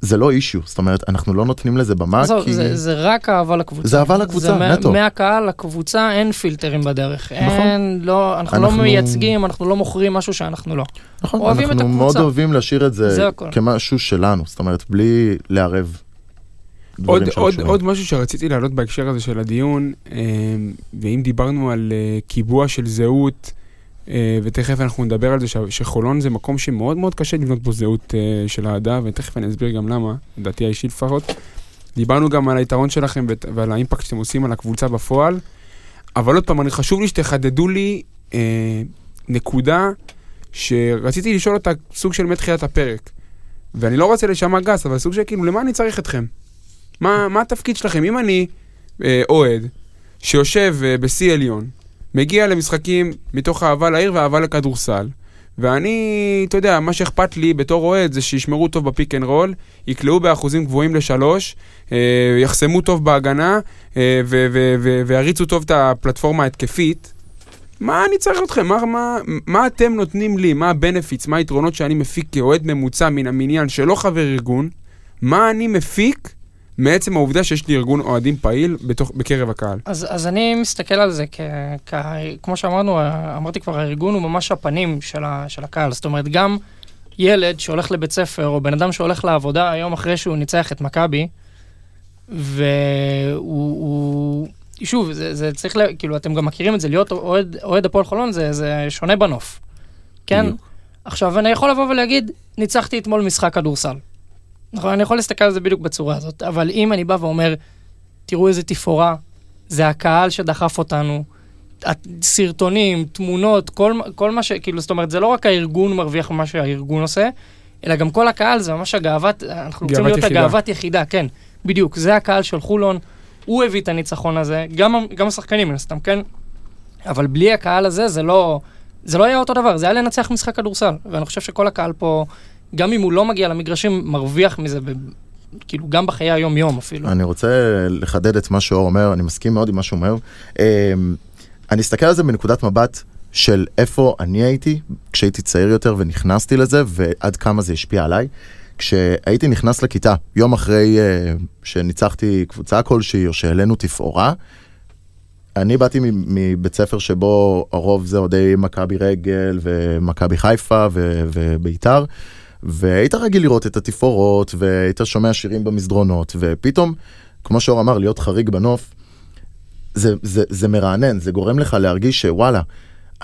זה לא אישיו, זאת אומרת, אנחנו לא נותנים לזה במה, עזוב, כי... זה, זה רק אהבה לקבוצה. זה אהבה לקבוצה, זה נטו. מהקהל לקבוצה אין פילטרים בדרך. נכון. אין, לא, אנחנו, לא אנחנו- מייצגים, אנחנו לא מוכרים משהו שאנחנו לא. נכון, אוהבים את אנחנו מאוד הקבוצה. אוהבים להשאיר את זה, זה הכל. כמשהו שלנו, זאת אומרת, בלי לערב. עוד, עוד. עוד משהו שרציתי להעלות בהקשר הזה של הדיון, אה, ואם דיברנו על אה, קיבוע של זהות, ותכף אנחנו נדבר על זה שחולון זה מקום שמאוד מאוד קשה לבנות בו זהות אה, של האהדה, ותכף אני אסביר גם למה, לדעתי האישית לפחות. דיברנו גם על היתרון שלכם ועל ה impact שאתם עושים על הקבוצה בפועל, אבל עוד פעם, אני חשוב לי שתחדדו לי אה, נקודה שרציתי לשאול אותה סוג של מתחילת הפרק. ואני לא רוצה להישמע גס, אבל סוג של כאילו, למה אני צריך אתכם? מה, מה התפקיד שלכם? אם אני אה, אוהד שיושב אה, בשיא עליון, מגיע למשחקים מתוך אהבה לעיר ואהבה לכדורסל, ואני, אתה יודע, מה שאכפת לי בתור אוהד זה שישמרו טוב ב pick and roll, יקלעו באחוזים גבוהים לשלוש, אה, יחסמו טוב בהגנה, אה, ויריצו טוב את הפלטפורמה ההתקפית. מה אני צריך אתכם? מה, מה, מה אתם נותנים לי? מה הבנפיטס? מה היתרונות שאני מפיק כאוהד ממוצע מן המניין שלא חבר ארגון? מה אני מפיק מעצם העובדה שיש לי ארגון אוהדים פעיל בתוך, בקרב הקהל? אז, אז אני מסתכל על זה כ, כ... כמו שאמרנו, אמרתי כבר, הארגון הוא ממש הפנים של, ה, של הקהל. זאת אומרת, גם ילד שהולך לבית ספר, או בן אדם שהולך לעבודה היום אחרי שהוא ניצח את מכבי, והוא... הוא... שוב, זה, זה צריך, ל... כאילו, אתם גם מכירים את זה, להיות אוהד, אוהד הפועל חולון זה, זה שונה בנוף. כן? בדיוק. עכשיו, אני יכול לבוא ולהגיד, ניצחתי אתמול משחק כדורסל. נכון, אני יכול להסתכל על זה בדיוק בצורה הזאת, אבל אם אני בא ואומר, תראו איזה תפאורה, זה הקהל שדחף אותנו, סרטונים, תמונות, כל, כל מה ש... כאילו, זאת אומרת, זה לא רק הארגון מרוויח ממה שהארגון עושה, אלא גם כל הקהל, זה ממש הגאוות, אנחנו רוצים להיות יחידה. הגאוות יחידה, כן, בדיוק, זה הקהל של חולון, הוא הביא את הניצחון הזה, גם, גם השחקנים מן הסתם, כן? אבל בלי הקהל הזה, זה לא, זה לא היה אותו דבר, זה היה לנצח משחק כדורסל, ואני חושב שכל הקהל פה, גם אם הוא לא מגיע למגרשים, מרוויח מזה, ב, כאילו, גם בחיי היום-יום אפילו. אני רוצה לחדד את מה שאור אומר, אני מסכים מאוד עם מה שהוא אומר. אמ, אני אסתכל על זה מנקודת מבט של איפה אני הייתי כשהייתי צעיר יותר ונכנסתי לזה, ועד כמה זה השפיע עליי. כשהייתי נכנס לכיתה, יום אחרי uh, שניצחתי קבוצה כלשהי או שהעלינו תפאורה, אני באתי מבית ספר שבו הרוב זה אוהדי מכבי רגל ומכבי חיפה וביתר, והיית רגיל לראות את התפאורות והיית שומע שירים במסדרונות, ופתאום, כמו שאור אמר, להיות חריג בנוף, זה, זה, זה מרענן, זה גורם לך להרגיש שוואלה,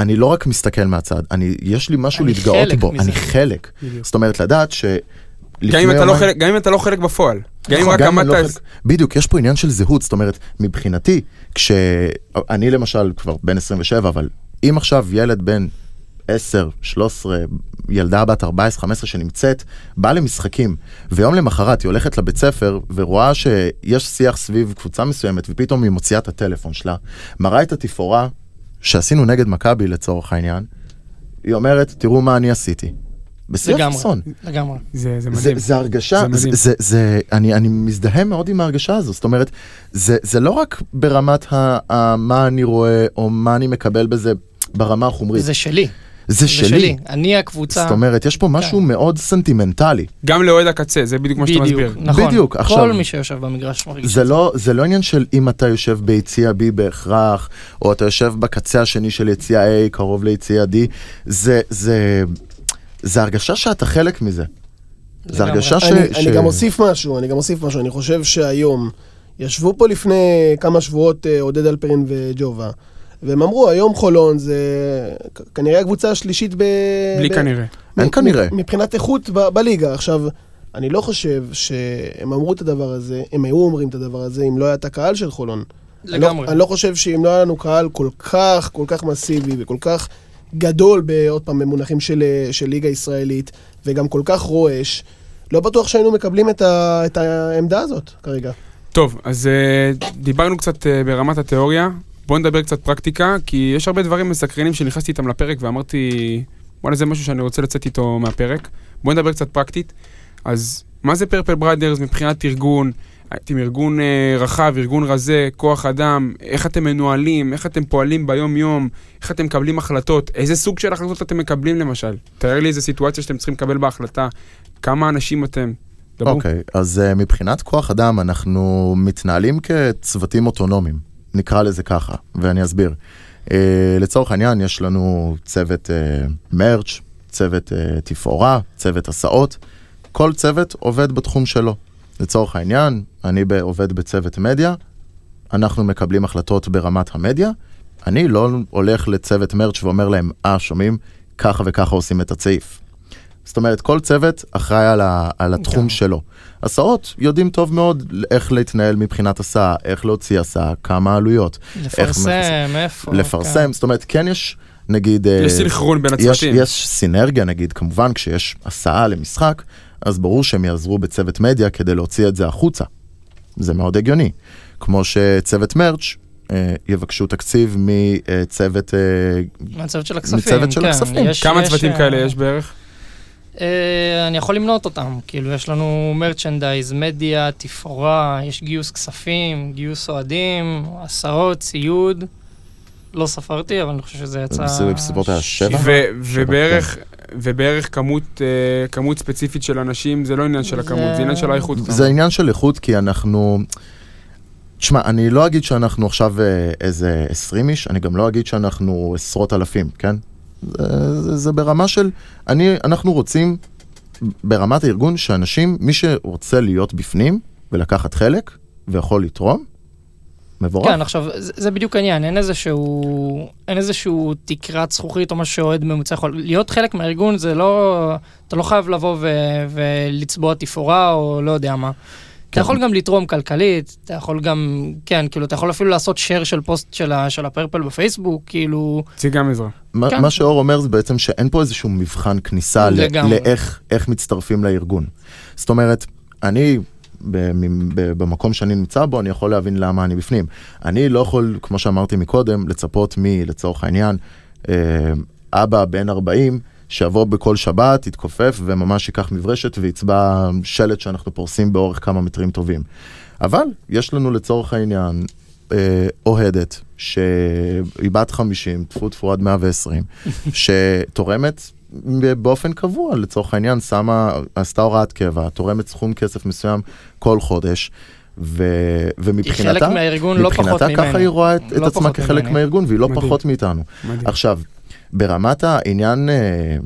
אני לא רק מסתכל מהצד, אני, יש לי משהו להתגאות בו, מזה. אני חלק. בדיוק. זאת אומרת, לדעת ש... גם אם אתה לא חלק- גם אם אתה לא חלק בפועל. גם אם נכון, רק גם אם עמדת... לא אז- חלק- בדיוק, יש פה עניין של זהות, זאת אומרת, מבחינתי, כשאני למשל כבר בן 27, אבל אם עכשיו ילד בן 10, 13, ילדה בת 14, 15 שנמצאת, באה למשחקים, ויום למחרת היא הולכת לבית ספר ורואה שיש שיח סביב קבוצה מסוימת, ופתאום היא מוציאה את הטלפון שלה, מראה את התפאורה שעשינו נגד מכבי לצורך העניין, היא אומרת, תראו מה אני עשיתי. בשיא הפאסון. לגמרי. זה זה זה, מדהים. זה הרגשה, זה זה, מדהים. זה, זה, אני, אני מזדהה מאוד עם ההרגשה הזו, זאת אומרת, זה, זה לא רק ברמת ה, ה, מה אני רואה או מה אני מקבל בזה ברמה החומרית, זה, זה שלי. זה זה שלי. שלי. אני הקבוצה. זאת אומרת, יש פה משהו כן. מאוד סנטימנטלי. גם לאוהד הקצה, זה בדיוק מה שאתה בדיוק, מסביר. נכון. בדיוק, עכשיו- כל מי שיושב במגרש מרגיש זה לא, זה לא עניין של אם אתה יושב ביציע B בהכרח, או אתה יושב בקצה השני של יציע A, קרוב ליציע D, זה, זה, זה הרגשה שאתה חלק מזה. זה. הרגשה ש... אני, ש... אני גם אוסיף משהו, אני גם אוסיף משהו, אני חושב שהיום, ישבו פה לפני כמה שבועות אה, עודד אלפרין וג'ובה, והם אמרו, היום חולון זה כנראה הקבוצה השלישית ב... בלי ב- כנראה. אין כנראה. מבחינת איכות ב- בליגה. עכשיו, אני לא חושב שהם אמרו את הדבר הזה, הם היו אומרים את הדבר הזה אם לא היה את הקהל של חולון. אני לא- לגמרי. אני לא חושב שאם לא היה לנו קהל כל כך, כל כך מסיבי וכל כך גדול, עוד פעם, במונחים של, אה, של ליגה ישראלית, וגם כל כך רועש, לא בטוח שהיינו מקבלים את, ה, את העמדה הזאת כרגע. טוב, אז uh, דיברנו קצת uh, ברמת התיאוריה, בואו נדבר קצת פרקטיקה, כי יש הרבה דברים מסקרנים שנכנסתי איתם לפרק ואמרתי, וואלה זה משהו שאני רוצה לצאת איתו מהפרק. בואו נדבר קצת פרקטית. אז מה זה פרפל בראדרס מבחינת ארגון? אתם ארגון uh, רחב, ארגון רזה, כוח אדם, איך אתם מנוהלים, איך אתם פועלים ביום-יום, איך אתם מקבלים החלטות, איזה סוג של החלטות אתם מקבלים למשל? תאר לי איזה סיטואציה שאתם צריכים לקבל בהחלטה, כמה אנשים אתם. אוקיי, אז uh, מבחינת כוח אדם אנחנו מתנהלים כצוותים אוטונומיים, נקרא לזה ככה, ואני אסביר. Uh, לצורך העניין יש לנו צוות uh, מרץ', צוות uh, תפאורה, צוות הסעות, כל צוות עובד בתחום שלו. לצורך העניין, אני עובד בצוות מדיה, אנחנו מקבלים החלטות ברמת המדיה, אני לא הולך לצוות מרץ' ואומר להם, אה, שומעים, ככה וככה עושים את הצעיף. זאת אומרת, כל צוות אחראי על, ה, על התחום כן. שלו. הסעות יודעים טוב מאוד איך להתנהל מבחינת הסעה, איך להוציא הסעה, כמה עלויות, לפרסם, איפה. לפרסם, זאת אומרת, כן יש, נגיד... אה, יש סנכרון בין יש, הצוותים. יש סינרגיה נגיד, כמובן כשיש הסעה למשחק, אז ברור שהם יעזרו בצוות מדיה כדי להוציא את זה החוצה. זה מאוד הגיוני. כמו שצוות מרץ' אה, יבקשו תקציב מצוות... אה, כן. מהצוות של הכספים. מצוות של כן. הכספים. יש- כמה יש, צוותים אה, כאלה יש בערך? אה, אני יכול למנות אותם. כאילו, יש לנו מרצ'נדייז, מדיה, תפאורה, יש גיוס כספים, גיוס אוהדים, הסעות, ציוד. לא ספרתי, אבל אני חושב שזה יצא... בסביבות- בסביבות השבע? ו- ובערך, ובערך כמות, אה, כמות ספציפית של אנשים, זה לא עניין של הכמות, זה עניין של האיכות. זה עניין של איכות כי אנחנו... תשמע, אני לא אגיד שאנחנו עכשיו אה, איזה 20 איש, אני גם לא אגיד שאנחנו עשרות אלפים, כן? זה, זה, ברמה של... אני, אנחנו רוצים, ברמת הארגון, שאנשים, מי שרוצה להיות בפנים ולקחת חלק ויכול לתרום, מבורך. כן, עכשיו, זה, זה בדיוק העניין, אין איזשהו, אין איזשהו תקרת זכוכית או משהו שאוהד ממוצע יכול... להיות חלק מהארגון זה לא... אתה לא חייב לבוא ו, ולצבוע תפאורה או לא יודע מה. אתה. יכול גם לתרום כלכלית, אתה יכול גם, כן, כאילו, אתה יכול אפילו לעשות share של פוסט של, ה, של הפרפל בפייסבוק, כאילו, זה גם עזרה. מה, כן. מה שאור אומר זה בעצם שאין פה איזשהו מבחן כניסה ל- לגמרי. לאיך איך מצטרפים לארגון. זאת אומרת, אני, ב- מ- ב- במקום שאני נמצא בו, אני יכול להבין למה אני בפנים. אני לא יכול, כמו שאמרתי מקודם, לצפות מ, לצורך העניין, אה, אבא בן 40, שיבוא בכל שבת, יתכופף וממש ייקח מברשת ויצבע שלט שאנחנו פורסים באורך כמה מטרים טובים. אבל יש לנו לצורך העניין אה, אוהדת שהיא בת 50, טפו טפו עד 120, שתורמת באופן קבוע, לצורך העניין, שמה, עשתה הוראת קבע, תורמת סכום כסף מסוים כל חודש, ו, היא ומבחינתה, חלק מהארגון לא פחות מבחינתה ממני. ככה היא רואה את, את לא עצמה פחות כחלק ממני. מהארגון, והיא לא מדהים. פחות מאיתנו. מדהים. עכשיו, ברמת העניין, אה,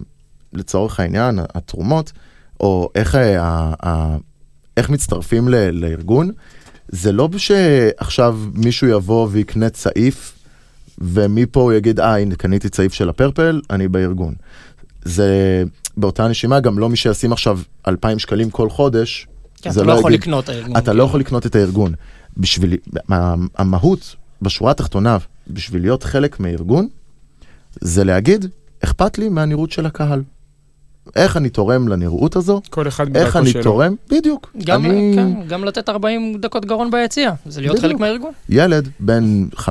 לצורך העניין, התרומות, או איך, אה, ה- ה- איך מצטרפים ל- לארגון, זה לא שעכשיו מישהו יבוא ויקנה צעיף, ומפה הוא יגיד, אה, הנה, קניתי צעיף של הפרפל, אני בארגון. זה באותה נשימה, גם לא מי שישים עכשיו 2,000 שקלים כל חודש, כן, זה אתה לא יכול יגיד- לקנות את הארגון. אתה לא יכול לקנות את הארגון. בשביל, מה- המהות, בשורה התחתונה, בשביל להיות חלק מארגון, זה להגיד, אכפת לי מהנראות של הקהל. איך אני תורם לנראות הזו, כל אחד איך אני שלו. תורם, בדיוק. גם, אני כן, גם לתת 40 דקות גרון ביציע, זה להיות בדיוק. חלק מהארגון. ילד בן 15-16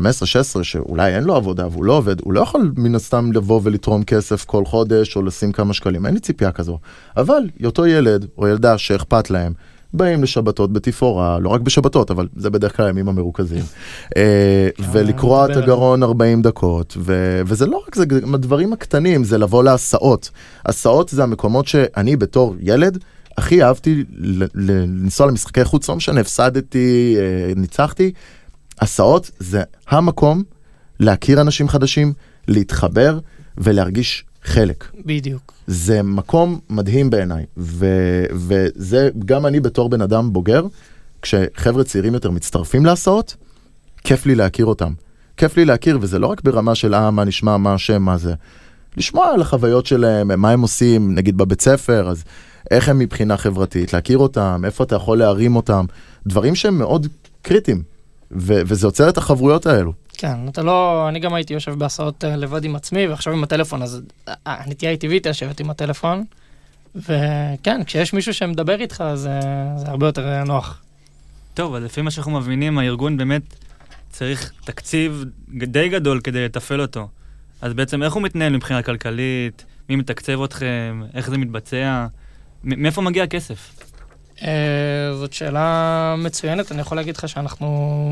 שאולי אין לו עבודה והוא לא עובד, הוא לא יכול מן הסתם לבוא ולתרום כסף כל חודש או לשים כמה שקלים, אין לי ציפייה כזו. אבל אותו ילד או ילדה שאכפת להם, באים לשבתות בתפאורה, לא רק בשבתות, אבל זה בדרך כלל הימים המרוכזים. אה, ולקרוע את הגרון 40 דקות, ו- וזה לא רק זה, גם הדברים הקטנים, זה לבוא להסעות. הסעות זה המקומות שאני בתור ילד, הכי אהבתי לנסוע למשחקי חוץ, לא משנה, הפסדתי, אה, ניצחתי. הסעות זה המקום להכיר אנשים חדשים, להתחבר ולהרגיש חלק. בדיוק. זה מקום מדהים בעיניי, ו- וזה גם אני בתור בן אדם בוגר, כשחבר'ה צעירים יותר מצטרפים להסעות, כיף לי להכיר אותם. כיף לי להכיר, וזה לא רק ברמה של אה, מה נשמע, מה השם, מה זה. לשמוע על החוויות שלהם, מה הם עושים, נגיד בבית ספר, אז איך הם מבחינה חברתית, להכיר אותם, איפה אתה יכול להרים אותם, דברים שהם מאוד קריטיים, ו- וזה יוצר את החברויות האלו. כן, אתה לא, אני גם הייתי יושב בהסעות אה, לבד עם עצמי, ועכשיו עם הטלפון, אז אה, הנטייה היא טבעית לשבת עם הטלפון. וכן, כשיש מישהו שמדבר איתך, זה, זה הרבה יותר אה, נוח. טוב, אז לפי מה שאנחנו מבינים, הארגון באמת צריך תקציב די גדול כדי לתפעל אותו. אז בעצם איך הוא מתנהל מבחינה כלכלית? מי מתקצב אתכם? איך זה מתבצע? מאיפה מגיע הכסף? אה, זאת שאלה מצוינת, אני יכול להגיד לך שאנחנו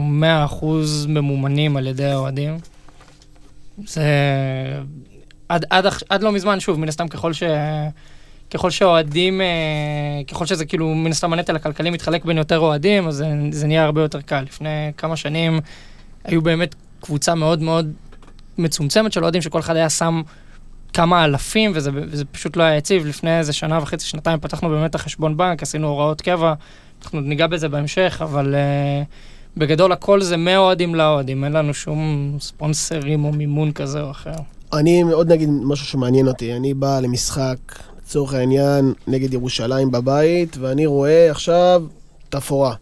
100% ממומנים על ידי האוהדים. זה... עד, עד, עד לא מזמן, שוב, מן הסתם ככל ש... ככל שאוהדים, אה, ככל שזה כאילו, מן הסתם הנטל הכלכלי מתחלק בין יותר אוהדים, אז זה, זה נהיה הרבה יותר קל. לפני כמה שנים היו באמת קבוצה מאוד מאוד מצומצמת של אוהדים, שכל אחד היה שם כמה אלפים, וזה, וזה פשוט לא היה יציב. לפני איזה שנה וחצי, שנתיים, פתחנו באמת את החשבון בנק, עשינו הוראות קבע, אנחנו ניגע בזה בהמשך, אבל uh, בגדול הכל זה מאוהדים לאוהדים, אין לנו שום ספונסרים או מימון כזה או אחר. אני עוד נגיד משהו שמעניין אותי, אני בא למשחק, לצורך העניין, נגד ירושלים בבית, ואני רואה עכשיו תפאורה.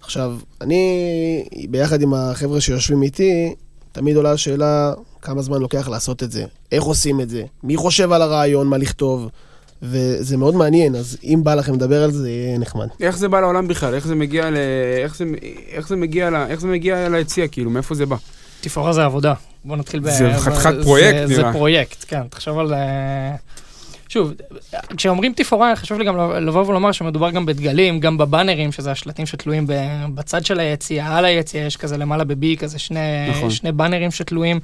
עכשיו, אני, ביחד עם החבר'ה שיושבים איתי, תמיד עולה השאלה כמה זמן לוקח לעשות את זה, איך עושים את זה, מי חושב על הרעיון, מה לכתוב, וזה מאוד מעניין, אז אם בא לכם לדבר על זה, זה יהיה נחמד. איך זה בא לעולם בכלל? איך זה מגיע ל... איך זה, איך זה מגיע ל... איך זה מגיע ליציע, כאילו, מאיפה זה בא? תפאורה זה עבודה. בוא נתחיל ב... זה חתיכת זה- פרויקט, זה נראה. פרויקט, כן, תחשוב על... אה, שוב, כשאומרים תפאורה, חשוב לי גם לבוא ולומר שמדובר גם בדגלים, גם בבאנרים, שזה השלטים שתלויים בצד של היציאה, על היציאה יש כזה למעלה בבי, כזה שני, נכון. שני באנרים שתלויים.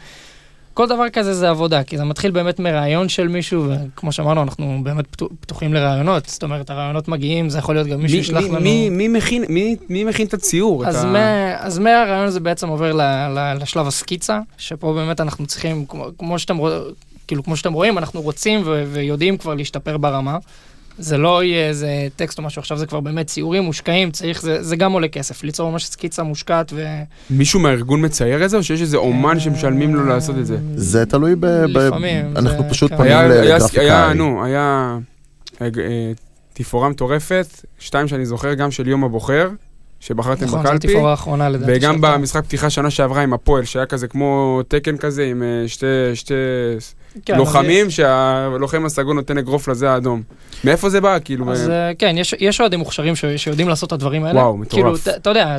כל דבר כזה זה עבודה, כי זה מתחיל באמת מרעיון של מישהו, וכמו שאמרנו, אנחנו באמת פתו- פתוחים לרעיונות, זאת אומרת, הרעיונות מגיעים, זה יכול להיות גם מישהו מי, ישלח לנו... מי, מי, מכין, מי, מי מכין את הציור? אז, את ה... אז מהרעיון הזה בעצם עובר ל, ל, לשלב הסקיצה, שפה באמת אנחנו צריכים, כמו, כמו, שאתם, כאילו, כמו שאתם רואים, אנחנו רוצים ו, ויודעים כבר להשתפר ברמה. זה לא יהיה איזה טקסט או משהו, עכשיו זה כבר באמת ציורים מושקעים, צריך, זה, זה גם עולה כסף, ליצור ממש סקיצה מושקעת ו... מישהו מהארגון מצייר את זה, או שיש איזה אומן שמשלמים לו לעשות את זה? זה תלוי ב... ב- לפעמים, אנחנו פשוט כן. פונים היה, היה, היה, לגרפיקאי. נו, היה אה, אה, תפאורה מטורפת, שתיים שאני זוכר, גם של יום הבוחר, שבחרתם נכון, זו בקלפי, התפאורה האחרונה לדעתי. וגם שאתה- במשחק פתיחה שנה שעברה עם הפועל, שהיה כזה כמו תקן כזה, עם אה, שתי, שתי כן, אז- לוחמים, שהלוחם הסגול נותן אגרוף לזה האדום. מאיפה זה בא, כאילו? אז אה, אה, כן, יש, יש אוהדים מוכשרים ש, שיודעים לעשות את הדברים האלה. וואו, מטורף. כאילו, אתה- יודע,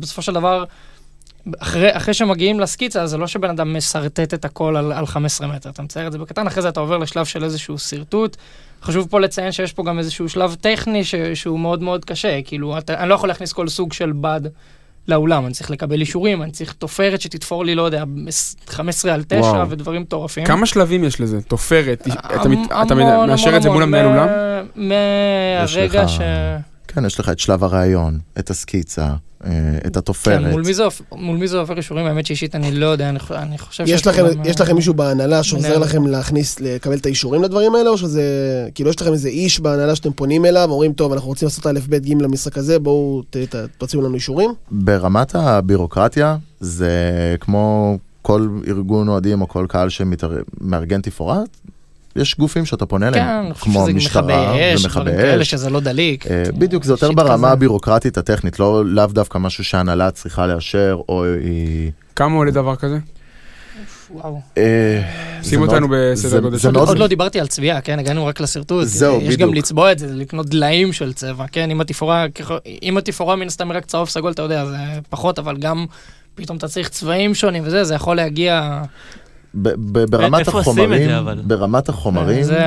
בסופו של דבר, אחרי, אחרי שמגיעים לסקיצה, זה לא שבן אדם משרטט את הכל על, על 15 מטר, אתה מצייר את זה בקטן, אחרי זה אתה עובר לשלב של איזשהו שרטוט. חשוב פה לציין שיש פה גם איזשהו שלב טכני ש, שהוא מאוד מאוד קשה, כאילו, אתה, אני לא יכול להכניס כל סוג של בד לאולם, אני צריך לקבל אישורים, אני צריך תופרת שתתפור לי, לא יודע, 15 על 9 וואו. ודברים מטורפים. כמה שלבים יש לזה? תופרת, אתה מת- המון, אתה המון, מאשר את זה המון, מול המנהל אולם? מהרגע ש... כן, יש לך את שלב הראיון, את הסקיצה, אה, את התופרת. כן, מול מי זה עופ- מול מי זה עובר אישורים, האמת שאישית אני לא יודע, אני חו- אני חושב יש לכם, שכולם, יש לכם מישהו בהנהלה שעוזר. לכם להכניס, לקבל את האישורים לדברים האלה, או שזה, כאילו יש לכם איזה איש בהנהלה שאתם פונים אליו, אומרים, טוב, אנחנו רוצים לעשות א', ב', ג' למשחק הזה, בואו ת- ת- תוציאו לנו אישורים? ברמת הבירוקרטיה, זה כמו כל ארגון אוהדים או כל קהל שמארגן תפאורה, יש גופים שאתה פונה כן, אליהם, חושב כמו משטרה מכבי אש, ומכבי דברים כאלה אש. שזה לא דליק. אה, בדיוק, זה יותר ברמה כזה. הבירוקרטית הטכנית, לא לאו דווקא משהו שהנהלה צריכה לאשר, או היא... כמה עולה דבר כזה? וואו. אה, שים זה אותנו מאוד- בסדר זה- גודל עוד לא דיברתי על צביעה, כן, הגענו רק לשרטוט. זהו, יש בדיוק. גם לצבוע את זה, לקנות דליים של צבע, כן, אם התפאורה, אם התפאורה מן הסתם רק צהוב סגול, אתה יודע, זה פחות, אבל גם פתאום אתה צריך צבעים שונים וזה, זה יכול להגיע... ב- ב- ברמת איפה עושים את החומרים, זה, אבל? ברמת החומרים, זה...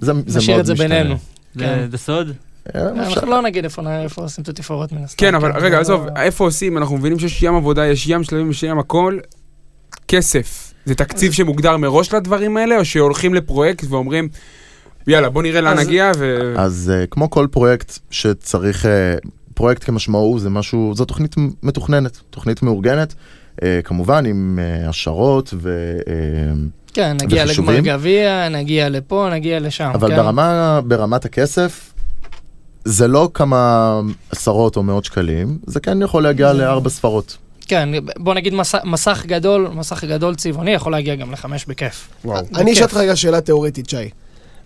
זה זה נשאיר מאוד את זה משתנה. בינינו. זה כן. זה סוד? אה, אפשר- אנחנו לא נגיד איפה איפה עושים את התפאורות מן הסתם. כן, אבל רגע, זה עזוב, לא- איפה עושים? אנחנו מבינים שיש ים עבודה, יש ים שלבים, יש ים הכל. כסף. זה תקציב שמוגדר מראש לדברים האלה, או שהולכים לפרויקט ואומרים, יאללה, בוא נראה לאן אז- נגיע, ו... אז uh, כמו כל פרויקט שצריך, פרויקט כמשמעו זה משהו, זו תוכנית מתוכננת, תוכנית מאורגנת, כמובן עם uh, השערות ו... Uh, כן, נגיע לגמר וחישובים. גביע, נגיע לפה, נגיע לשם. אבל כן. ברמה, ברמת הכסף, זה לא כמה עשרות או מאות שקלים, זה כן יכול להגיע לארבע ספרות. כן, בוא נגיד מסך, מסך גדול, מסך גדול צבעוני יכול להגיע גם לחמש בכיף. וואו. אני אשאל. אותך רגע שאלה תיאורטית, שי.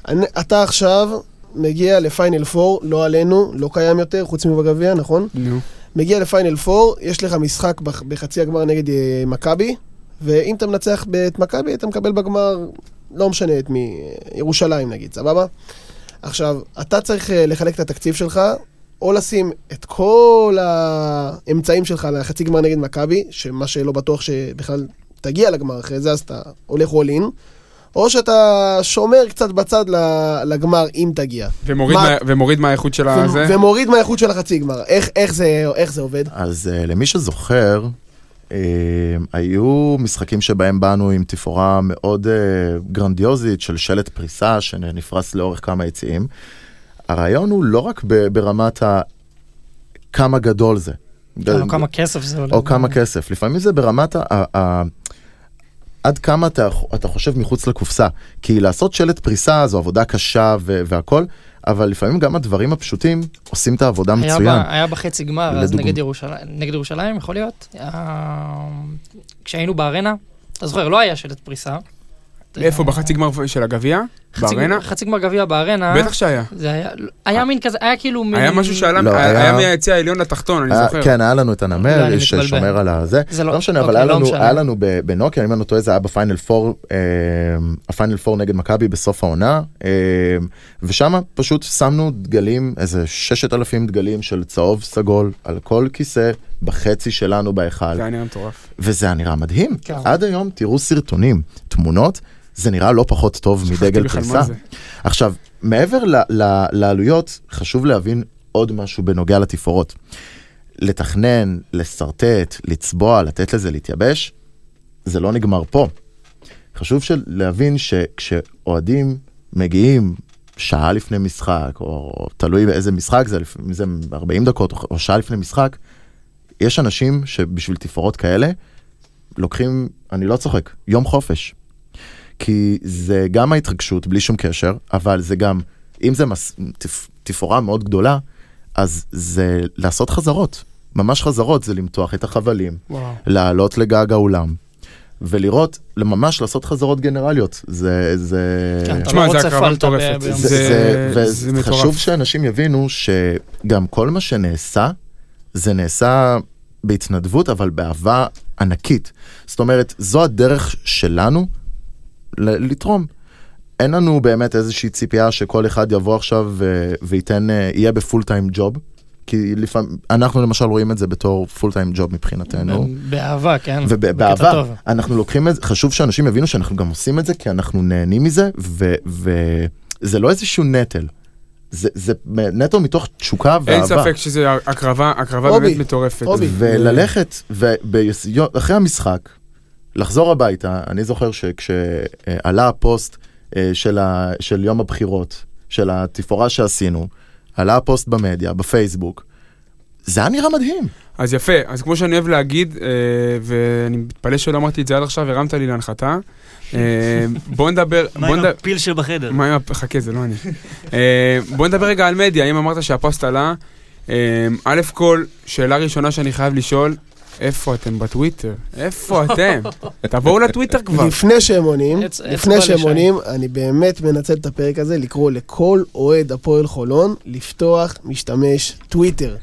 אני- אתה עכשיו מגיע לפיינל 4, לא עלינו, לא קיים יותר, חוץ מבגביע, נכון? נו. מגיע לפיינל 4, יש לך משחק בח- בחצי הגמר נגד אה, מכבי, ואם אתה מנצח את מכבי, אתה מקבל בגמר, לא משנה את מי, אה, ירושלים נגיד, סבבה? עכשיו, אתה צריך אה, לחלק את התקציב שלך, או לשים את כל האמצעים שלך לחצי גמר נגד מכבי, שמה שלא בטוח שבכלל תגיע לגמר אחרי זה, אז אתה הולך all in, או שאתה שומר קצת בצד ל- לגמר אם תגיע. ומוריד מה- מה- ומוריד מהאיכות של הזה? ומוריד מהאיכות של החצי גמר. איך, איך, זה, איך זה עובד? אז uh, למי שזוכר, uh, היו משחקים שבהם באנו עם תפאורה מאוד uh, גרנדיוזית של שלט פריסה שנפרס לאורך כמה יציאים. הרעיון הוא לא רק ברמת ה... כמה גדול זה. או כמה כסף זה עולה. או כמה כסף. לפעמים זה ברמת ה... עד כמה אתה, אתה חושב מחוץ לקופסה. כי לעשות שלט פריסה זו עבודה קשה ו- והכל, אבל לפעמים גם הדברים הפשוטים עושים את העבודה היה, מצוין. ב, היה בחצי גמר, אז לדוגמה. נגד ירושלים, נגד ירושלים יכול להיות, אה, כשהיינו בארנה, אתה זוכר, לא היה שלט פריסה. איפה? בחצי גמר של הגביע? בארנה? חצי גמר גביע בארנה. בטח שהיה. זה היה, היה מין כזה, היה כאילו מין... היה משהו שעלה, לא, היה היה- היה מהיציע העליון לתחתון, אני היה- זוכר. כן, היה לנו את הנמר מתבלבל. ששומר על הזה. זה לא, לא משנה, אבל אוקיי, היה לא לנו. היה לנו בנוקיה, אם אני לא טועה, זה היה בפיינל 4, אה, הפיינל 4 נגד מכבי בסוף העונה, אה, ושם פשוט שמנו דגלים, איזה 6,000 דגלים של צהוב סגול על כל כיסא בחצי שלנו בהיכל, זה היה נראה מטורף. וזה היה נראה מדהים. כן. עד היום תראו סרטונים, תמונות, זה נראה לא פחות טוב מדגל פריסה. עכשיו, מעבר ל- ל- לעלויות, חשוב להבין עוד משהו בנוגע לתפאורות. לתכנן, לשרטט, לצבוע, לתת לזה להתייבש, זה לא נגמר פה. חשוב להבין שכשאוהדים מגיעים שעה לפני משחק, או תלוי באיזה משחק זה, לפעמים זה 40 דקות או- או שעה לפני משחק, יש אנשים שבשביל תפאורות כאלה, לוקחים, אני לא צוחק, יום חופש. כי זה גם ההתרגשות, בלי שום קשר, אבל זה גם, אם זה מס, תפ, תפאורה מאוד גדולה, אז זה לעשות חזרות. ממש חזרות, זה למתוח את החבלים, וואו. לעלות לגג האולם, ולראות, ממש לעשות חזרות גנרליות. זה, זה... כן, אתה תשמע, לא זה רוצה הקרבה פלטה מטורפת. ביום זה, זה- זה, זה מטורף. וחשוב שאנשים יבינו שגם כל מה שנעשה, זה נעשה בהתנדבות, אבל באהבה ענקית. זאת אומרת, זו הדרך שלנו לתרום. אין לנו באמת איזושהי ציפייה שכל אחד יבוא עכשיו ו- וייתן, אה, יהיה בפול טיים ג'וב. כי לפעמים, אנחנו למשל רואים את זה בתור פול טיים ג'וב מבחינתנו. באהבה, כן. ובאהבה. אנחנו לוקחים את זה, חשוב שאנשים יבינו שאנחנו גם עושים את זה כי אנחנו נהנים מזה, וזה לא איזשהו נטל. זה, זה נטו מתוך תשוקה ואהבה. אין ספק שזה הקרבה, הקרבה אובי, באמת מטורפת. אובי. וללכת, ואחרי המשחק, לחזור הביתה, אני זוכר שכשעלה הפוסט אה, של, ה, של יום הבחירות, של התפאורה שעשינו, עלה הפוסט במדיה, בפייסבוק, זה היה נראה מדהים. אז יפה, אז כמו שאני אוהב להגיד, אה, ואני מתפלא שלא אמרתי את זה עד עכשיו, הרמת לי להנחתה. אה, בוא נדבר, מה בוא עם נדבר, הפיל שבחדר? מה עם הפ... חכה, זה לא אני. אה, בוא נדבר רגע על מדיה, אם אמרת שהפוסט עלה, אה, א' כל, שאלה ראשונה שאני חייב לשאול, איפה אתם בטוויטר? איפה אתם? תבואו לטוויטר כבר. לפני שהם עונים, לפני שהם. עונים, אני באמת מנצל את הפרק הזה לקרוא לכל אוהד הפועל חולון לפתוח משתמש טוויטר.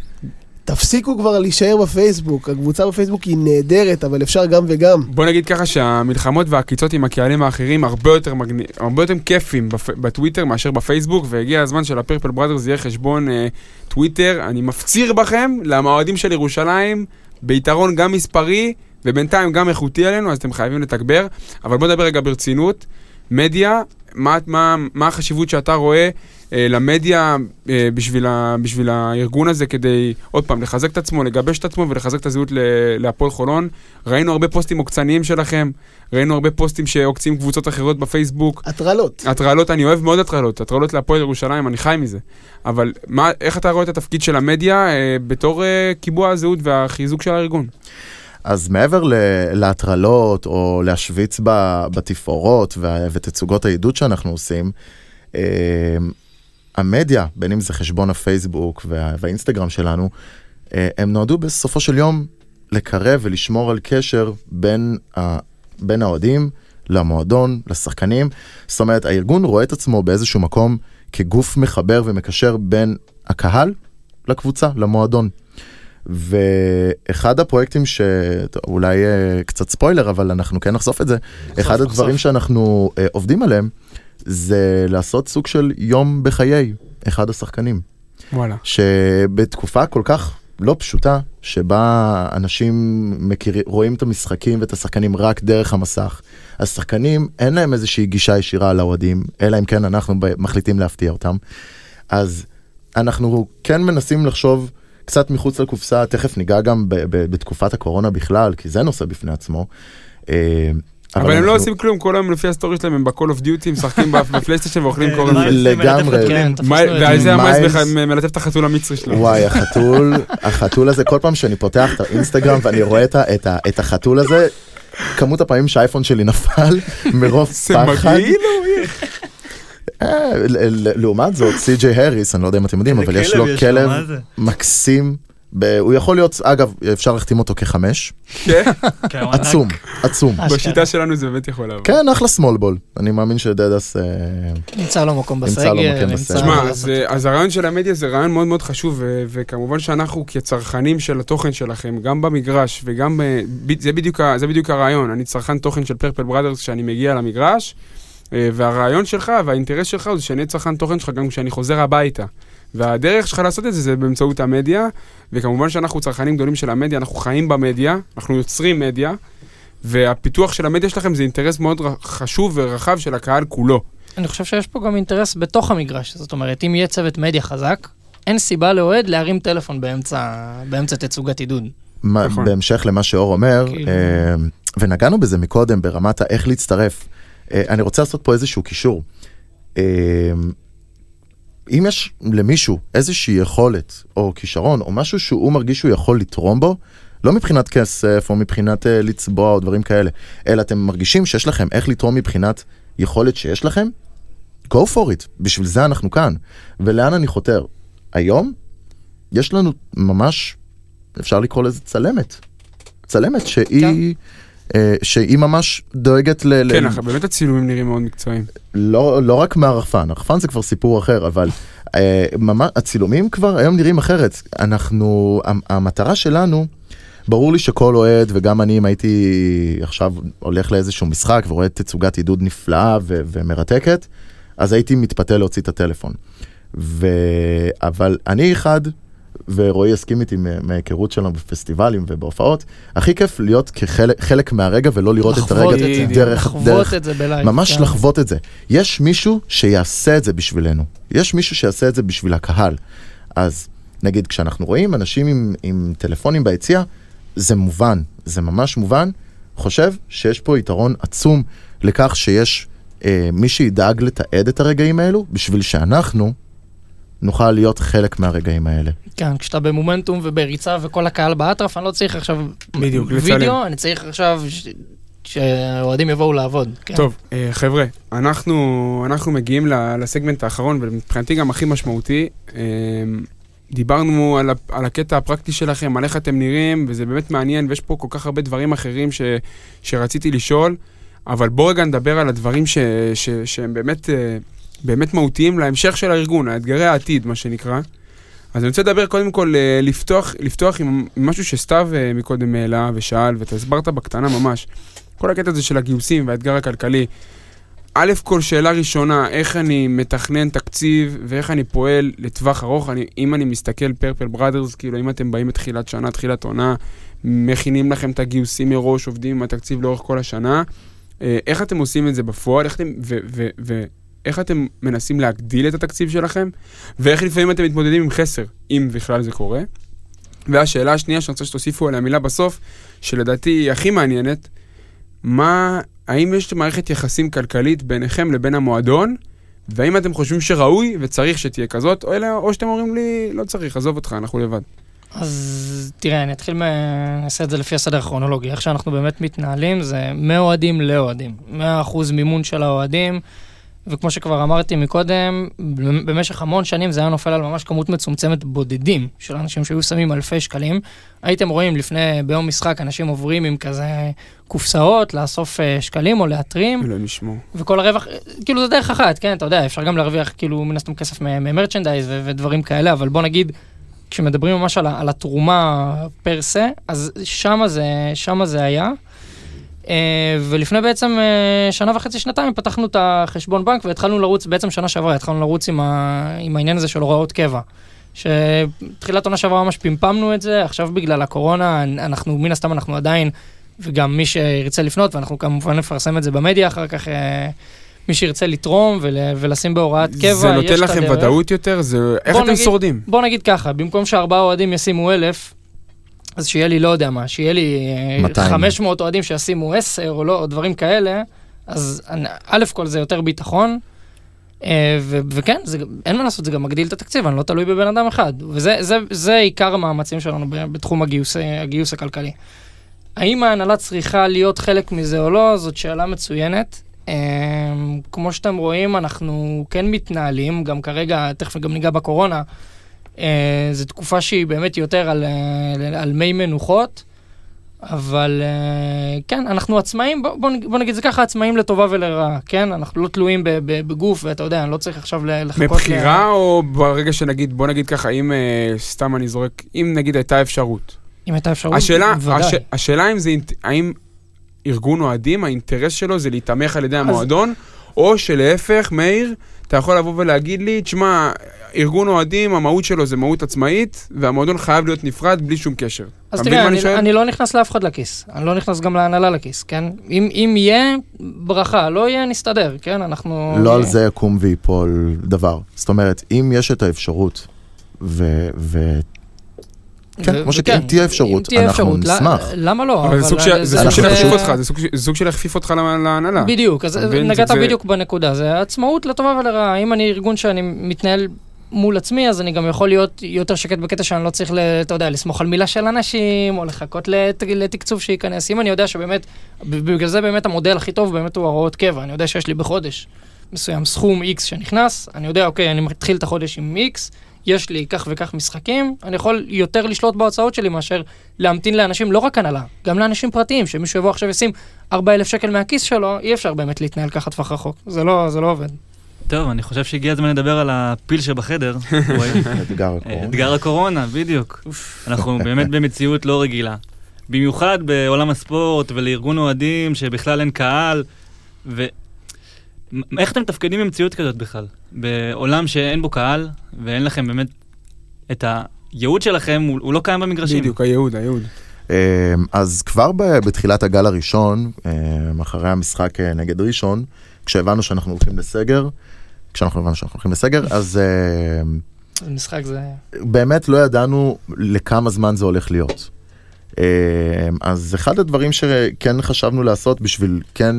תפסיקו כבר להישאר בפייסבוק, הקבוצה בפייסבוק היא נהדרת, אבל אפשר גם וגם. בוא נגיד ככה שהמלחמות והעקיצות עם הקהלים האחרים הרבה יותר, מגני... הרבה יותר כיפים בפ... בטוויטר מאשר בפייסבוק, והגיע הזמן שלפרפל בראדרס יהיה חשבון אה, טוויטר. אני מפציר בכם, למאוהדים של ירושלים, ביתרון גם מספרי, ובינתיים גם איכותי עלינו, אז אתם חייבים לתגבר. אבל בוא נדבר רגע ברצינות. מדיה, מה, מה, מה החשיבות שאתה רואה אה, למדיה אה, בשביל, ה, בשביל הארגון הזה כדי, עוד פעם, לחזק את עצמו, לגבש את עצמו ולחזק את הזהות ל- להפועל חולון. ראינו הרבה פוסטים עוקצניים שלכם, ראינו הרבה פוסטים שעוקצים קבוצות אחרות בפייסבוק. הטרלות. הטרלות, אני אוהב מאוד הטרלות, הטרלות להפועל ירושלים, אני חי מזה. אבל מה, איך אתה רואה את התפקיד של המדיה אה, בתור אה, קיבוע הזהות והחיזוק של הארגון? אז מעבר ל- להטרלות או להשוויץ ב- בתפאורות ותצוגות העידוד שאנחנו עושים, אה, המדיה, בין אם זה חשבון הפייסבוק וה- והאינסטגרם שלנו, אה, הם נועדו בסופו של יום לקרב ולשמור על קשר בין, ה- בין האוהדים למועדון, לשחקנים. זאת אומרת, הארגון רואה את עצמו באיזשהו מקום כגוף מחבר ומקשר בין הקהל לקבוצה, למועדון. ואחד הפרויקטים שאולי אה, קצת ספוילר, אבל אנחנו כן נחשוף את זה, אחד. הדברים שאנחנו אה, עובדים עליהם, זה לעשות סוג של יום בחיי אחד השחקנים. וואלה. שבתקופה כל כך לא פשוטה, שבה אנשים מכירים, רואים את המשחקים ואת השחקנים רק דרך המסך. השחקנים, אין להם איזושהי גישה ישירה לאוהדים, אלא אם כן אנחנו מחליטים להפתיע אותם. אז אנחנו כן מנסים לחשוב קצת מחוץ לקופסה, תכף ניגע גם בתקופת הקורונה בכלל, כי זה נושא בפני עצמו. אבל הם אנחנו- לא עושים כלום, כל היום לפי הסטורי שלהם הם ב-call of duty, משחקים בפ- בפלייסטיישן ואוכלים קורן. לגמרי. זה. ועל זה המייס מלטף את החתול המצרי שלו. וואי, החתול, החתול הזה, כל פעם שאני פותח את האינסטגרם ואני רואה את, החתול הזה, כמות הפעמים שהאייפון שלי נפל מרוב זה פחד. מגעיל? אה, ל- ל- לעומת זאת, סי.ג'יי הריס, אני לא יודע אם אתם יודעים, אבל יש לו כלב זה? מקסים. ב- הוא יכול להיות, אגב, אפשר להחתים אותו כחמש, כן, כן. עצום, עצום. בשיטה שלנו זה באמת יכול לעבוד. כן, אחלה small ball. אני מאמין שדדס... אה, נמצא לו מקום נמצא בסגל. לו מקום נמצא בסגל. שמע, לו- אז, הרעיון של המדיה זה רעיון מאוד מאוד חשוב, ו- וכמובן שאנחנו כצרכנים של התוכן שלכם, גם במגרש וגם, ב- זה בדיוק, זה הרעיון, אני צרכן תוכן של פרפל בראדרס כשאני מגיע למגרש, אה, והרעיון שלך והאינטרס שלך הוא שאני אהיה צרכן תוכן שלך גם כשאני חוזר הביתה. והדרך שלך לעשות את זה זה באמצעות המדיה, וכמובן שאנחנו צרכנים גדולים של המדיה, אנחנו חיים במדיה, אנחנו יוצרים מדיה, והפיתוח של המדיה שלכם זה אינטרס מאוד חשוב ורחב של הקהל כולו. אני חושב שיש פה גם אינטרס בתוך המגרש. זאת אומרת, אם יהיה צוות מדיה חזק, אין סיבה לאוהד להרים טלפון באמצע, באמצע תצוגת עידוד. מה- נכון. בהמשך למה שאור אומר, כאילו- אה, ונגענו בזה מקודם ברמת האיך להצטרף, אה, אני רוצה לעשות פה איזשהו קישור. אה, אם יש למישהו איזושהי יכולת או כישרון או משהו שהוא מרגיש שהוא יכול לתרום בו, לא מבחינת כסף או מבחינת אה, לצבוע או דברים כאלה, אלא אתם מרגישים שיש לכם איך לתרום מבחינת יכולת שיש לכם, go for it, בשביל זה אנחנו כאן. ולאן אני חותר? היום יש לנו ממש אפשר לקרוא לזה צלמת. צלמת שהיא, אה, שהיא ממש דואגת ל... ל- כן, אך באמת הצילומים נראים מאוד מקצועיים. לא, לא רק מהרחפן, הרחפן זה כבר סיפור אחר, אבל אה, ממש, הצילומים כבר היום נראים אחרת. אנחנו, המ- המטרה שלנו, ברור לי שכל אוהד, וגם אני אם הייתי עכשיו הולך לאיזשהו משחק ורואה תצוגת עידוד נפלאה ו- ומרתקת, אז הייתי מתפתה להוציא את הטלפון. ו... אבל אני אחד, ורועי יסכים איתי מה- מההיכרות שלנו בפסטיבלים ובהופעות, הכי כיף להיות כחלק חלק מהרגע ולא לראות את הרגע את זה, דרך, לחוות דרך, את זה בלייב. ממש כן. לחוות את זה. יש מישהו שיעשה את זה בשבילנו. יש מישהו שיעשה את זה בשביל הקהל. אז נגיד כשאנחנו רואים אנשים עם, עם טלפונים ביציע, זה מובן, זה ממש מובן. חושב שיש פה יתרון עצום לכך שיש אה, מי שידאג לתעד את הרגעים האלו, בשביל שאנחנו נוכל להיות חלק מהרגעים האלה. כן, כשאתה במומנטום ובריצה וכל הקהל באטרף, אני לא צריך עכשיו בדיוק, וידאו, לצלם. אני צריך עכשיו ש- שהאוהדים יבואו לעבוד. כן. טוב, אה, חבר'ה, אנחנו, אנחנו מגיעים לסגמנט האחרון, ומבחינתי גם הכי משמעותי. אה, דיברנו על, על הקטע הפרקטי שלכם, על איך אתם נראים, וזה באמת מעניין, ויש פה כל כך הרבה דברים אחרים ש, שרציתי לשאול, אבל בואו רגע נדבר על הדברים ש, ש, שהם באמת, אה, באמת מהותיים להמשך של הארגון, האתגרי העתיד, מה שנקרא. אז אני רוצה לדבר קודם כל, אה, לפתוח, לפתוח עם משהו שסתיו אה, מקודם העלה ושאל, ואתה הסברת בקטנה ממש. כל הקטע הזה של הגיוסים והאתגר הכלכלי. א' כל שאלה ראשונה, איך אני מתכנן תקציב ואיך אני פועל לטווח ארוך. אני, אם אני מסתכל פרפל בראדרס, כאילו אם אתם באים מתחילת שנה, תחילת עונה, מכינים לכם את הגיוסים מראש, עובדים עם התקציב לאורך כל השנה, אה, איך אתם עושים את זה בפועל, איך אתם, ו, ו, ו, איך אתם מנסים להגדיל את התקציב שלכם, ואיך לפעמים אתם מתמודדים עם חסר, אם בכלל זה קורה. והשאלה השנייה שאני רוצה שתוסיפו עליה מילה בסוף, שלדעתי היא הכי מעניינת, מה, האם יש מערכת יחסים כלכלית ביניכם לבין המועדון, והאם אתם חושבים שראוי וצריך שתהיה כזאת, או, אלא, או שאתם אומרים לי, לא צריך, עזוב אותך, אנחנו לבד. אז תראה, אני אתחיל, מ... נעשה את זה לפי הסדר הכרונולוגי. איך שאנחנו באמת מתנהלים זה מאוהדים לאוהדים. 100% מימון של האוהדים, וכמו שכבר אמרתי מקודם, במשך המון שנים זה היה נופל על ממש כמות מצומצמת בודדים של אנשים שהיו שמים אלפי שקלים. הייתם רואים לפני, ביום משחק, אנשים עוברים עם כזה קופסאות לאסוף אה, שקלים או להתרים. אלוהים ישמור. וכל הרווח, כאילו זה דרך אחת, כן, אתה יודע, אפשר גם להרוויח כאילו מן הסתם כסף ממרצ'נדייז ודברים כאלה, אבל בוא נגיד, כשמדברים ממש על, על התרומה פר סה, אז שמה זה, שמה זה היה. אה, ולפני בעצם אה, שנה וחצי, שנתיים, פתחנו את החשבון בנק והתחלנו לרוץ, בעצם שנה שעברה התחלנו לרוץ עם, ה, עם העניין הזה של הוראות קבע. שתחילת עונה שעברה ממש פמפמנו את זה, עכשיו בגלל הקורונה, אנחנו, מן הסתם אנחנו עדיין, וגם מי שירצה לפנות, ואנחנו כמובן נפרסם את זה במדיה אחר כך, אה, מי שירצה לתרום ול, ולשים בהוראת קבע, זה נותן לכם. ודאות יותר? זה... איך אתם נגיד- שורדים? בוא נגיד ככה, במקום שארבעה אוהדים ישימו אלף, אז שיהיה לי, לא יודע מה, שיהיה לי אה, 200. 500 אוהדים שישימו 10 או לא, או דברים כאלה, אז א' כל זה יותר ביטחון, אה, ו- וכן, זה, אין מה לעשות, זה גם מגדיל את התקציב, אני לא תלוי בבן אדם אחד. וזה זה, זה עיקר המאמצים שלנו בתחום הגיוס, אה, הגיוס הכלכלי. האם ההנהלה צריכה להיות חלק מזה או לא, זאת שאלה מצוינת. אה, כמו שאתם רואים, אנחנו כן מתנהלים, גם כרגע, תכף גם ניגע בקורונה, אה, זו תקופה שהיא באמת יותר על, אה, על מי מנוחות, אבל אה, כן, אנחנו עצמאים, בוא, בוא, נג- בוא נגיד זה ככה, עצמאים לטובה ולרעה, כן? אנחנו לא תלויים בגוף, ואתה יודע, אני לא צריך עכשיו ל- לחכות... ל- מבחירה או ברגע שנגיד, בוא נגיד ככה, אם אה, סתם אני זורק, אם נגיד הייתה אפשרות. אם הייתה אפשרות, השאלה, בוודאי. הש, השאלה אם זה, האם ארגון אוהדים, האינטרס שלו זה להיתמך על ידי המועדון, או שלהפך, מאיר, אתה יכול לבוא ולהגיד לי, תשמע, ארגון אוהדים, המהות שלו זה מהות עצמאית, והמועדון חייב להיות נפרד בלי שום קשר. אז תראה, אני, אני? אני לא נכנס לאף אחד לכיס, אני לא נכנס גם להנהלה לכיס, כן? אם, אם יהיה, ברכה, לא יהיה, נסתדר, כן? אנחנו... לא על זה יקום ויפול דבר. זאת אומרת, אם יש את האפשרות, ו... ו... כן, כמו וכן, תהיה אפשרות, אנחנו נשמח. למה לא? אבל זה סוג של- זה- להחשיף אותך, זה סוג- של להכפיף אותך לה- להנהלה. בדיוק, אז? נגעת בדיוק בנקודה, זה עצמאות לטובה ולרעה. אם אני ארגון שאני מתנהל מול עצמי, אז אני גם יכול להיות יותר שקט בקטע שאני לא צריך, ל- אתה יודע, לסמוך על מילה של אנשים, או לחכות לת- לתקצוב שייכנס. אם אני יודע שבאמת, בגלל זה באמת המודל הכי טוב באמת הוא הוראות קבע. אני יודע שיש לי בחודש מסוים סכום X שנכנס, אני יודע, אוקיי, אני מתחיל את החודש עם X, יש לי כך וכך משחקים, אני יכול יותר לשלוט בהוצאות שלי מאשר להמתין לאנשים, לא רק הנהלה, גם לאנשים פרטיים, שמישהו יבוא עכשיו וישים 4,000 שקל מהכיס שלו, אי אפשר באמת להתנהל ככה טווח רחוק. זה לא, זה לא עובד. טוב, אני חושב שהגיע הזמן לדבר על הפיל שבחדר. אתגר הקורונה. אתגר הקורונה, בדיוק. אנחנו באמת במציאות לא רגילה. במיוחד בעולם הספורט ולארגון אוהדים שבכלל אין קהל. ואיך אתם מתפקדים במציאות כזאת בכלל? בעולם שאין בו קהל ואין לכם באמת את הייעוד שלכם, הוא, הוא לא קיים במגרשים. בדיוק, הייעוד, הייעוד. אמ, אז כבר ב- בתחילת הגל הראשון, אמ, אחרי המשחק אה, נגד ראשון, כשהבנו שאנחנו הולכים לסגר, כשאנחנו הבנו שאנחנו הולכים לסגר, אז אמ, זה משחק זה... באמת לא ידענו לכמה זמן זה הולך להיות. אז אחד הדברים שכן חשבנו לעשות בשביל כן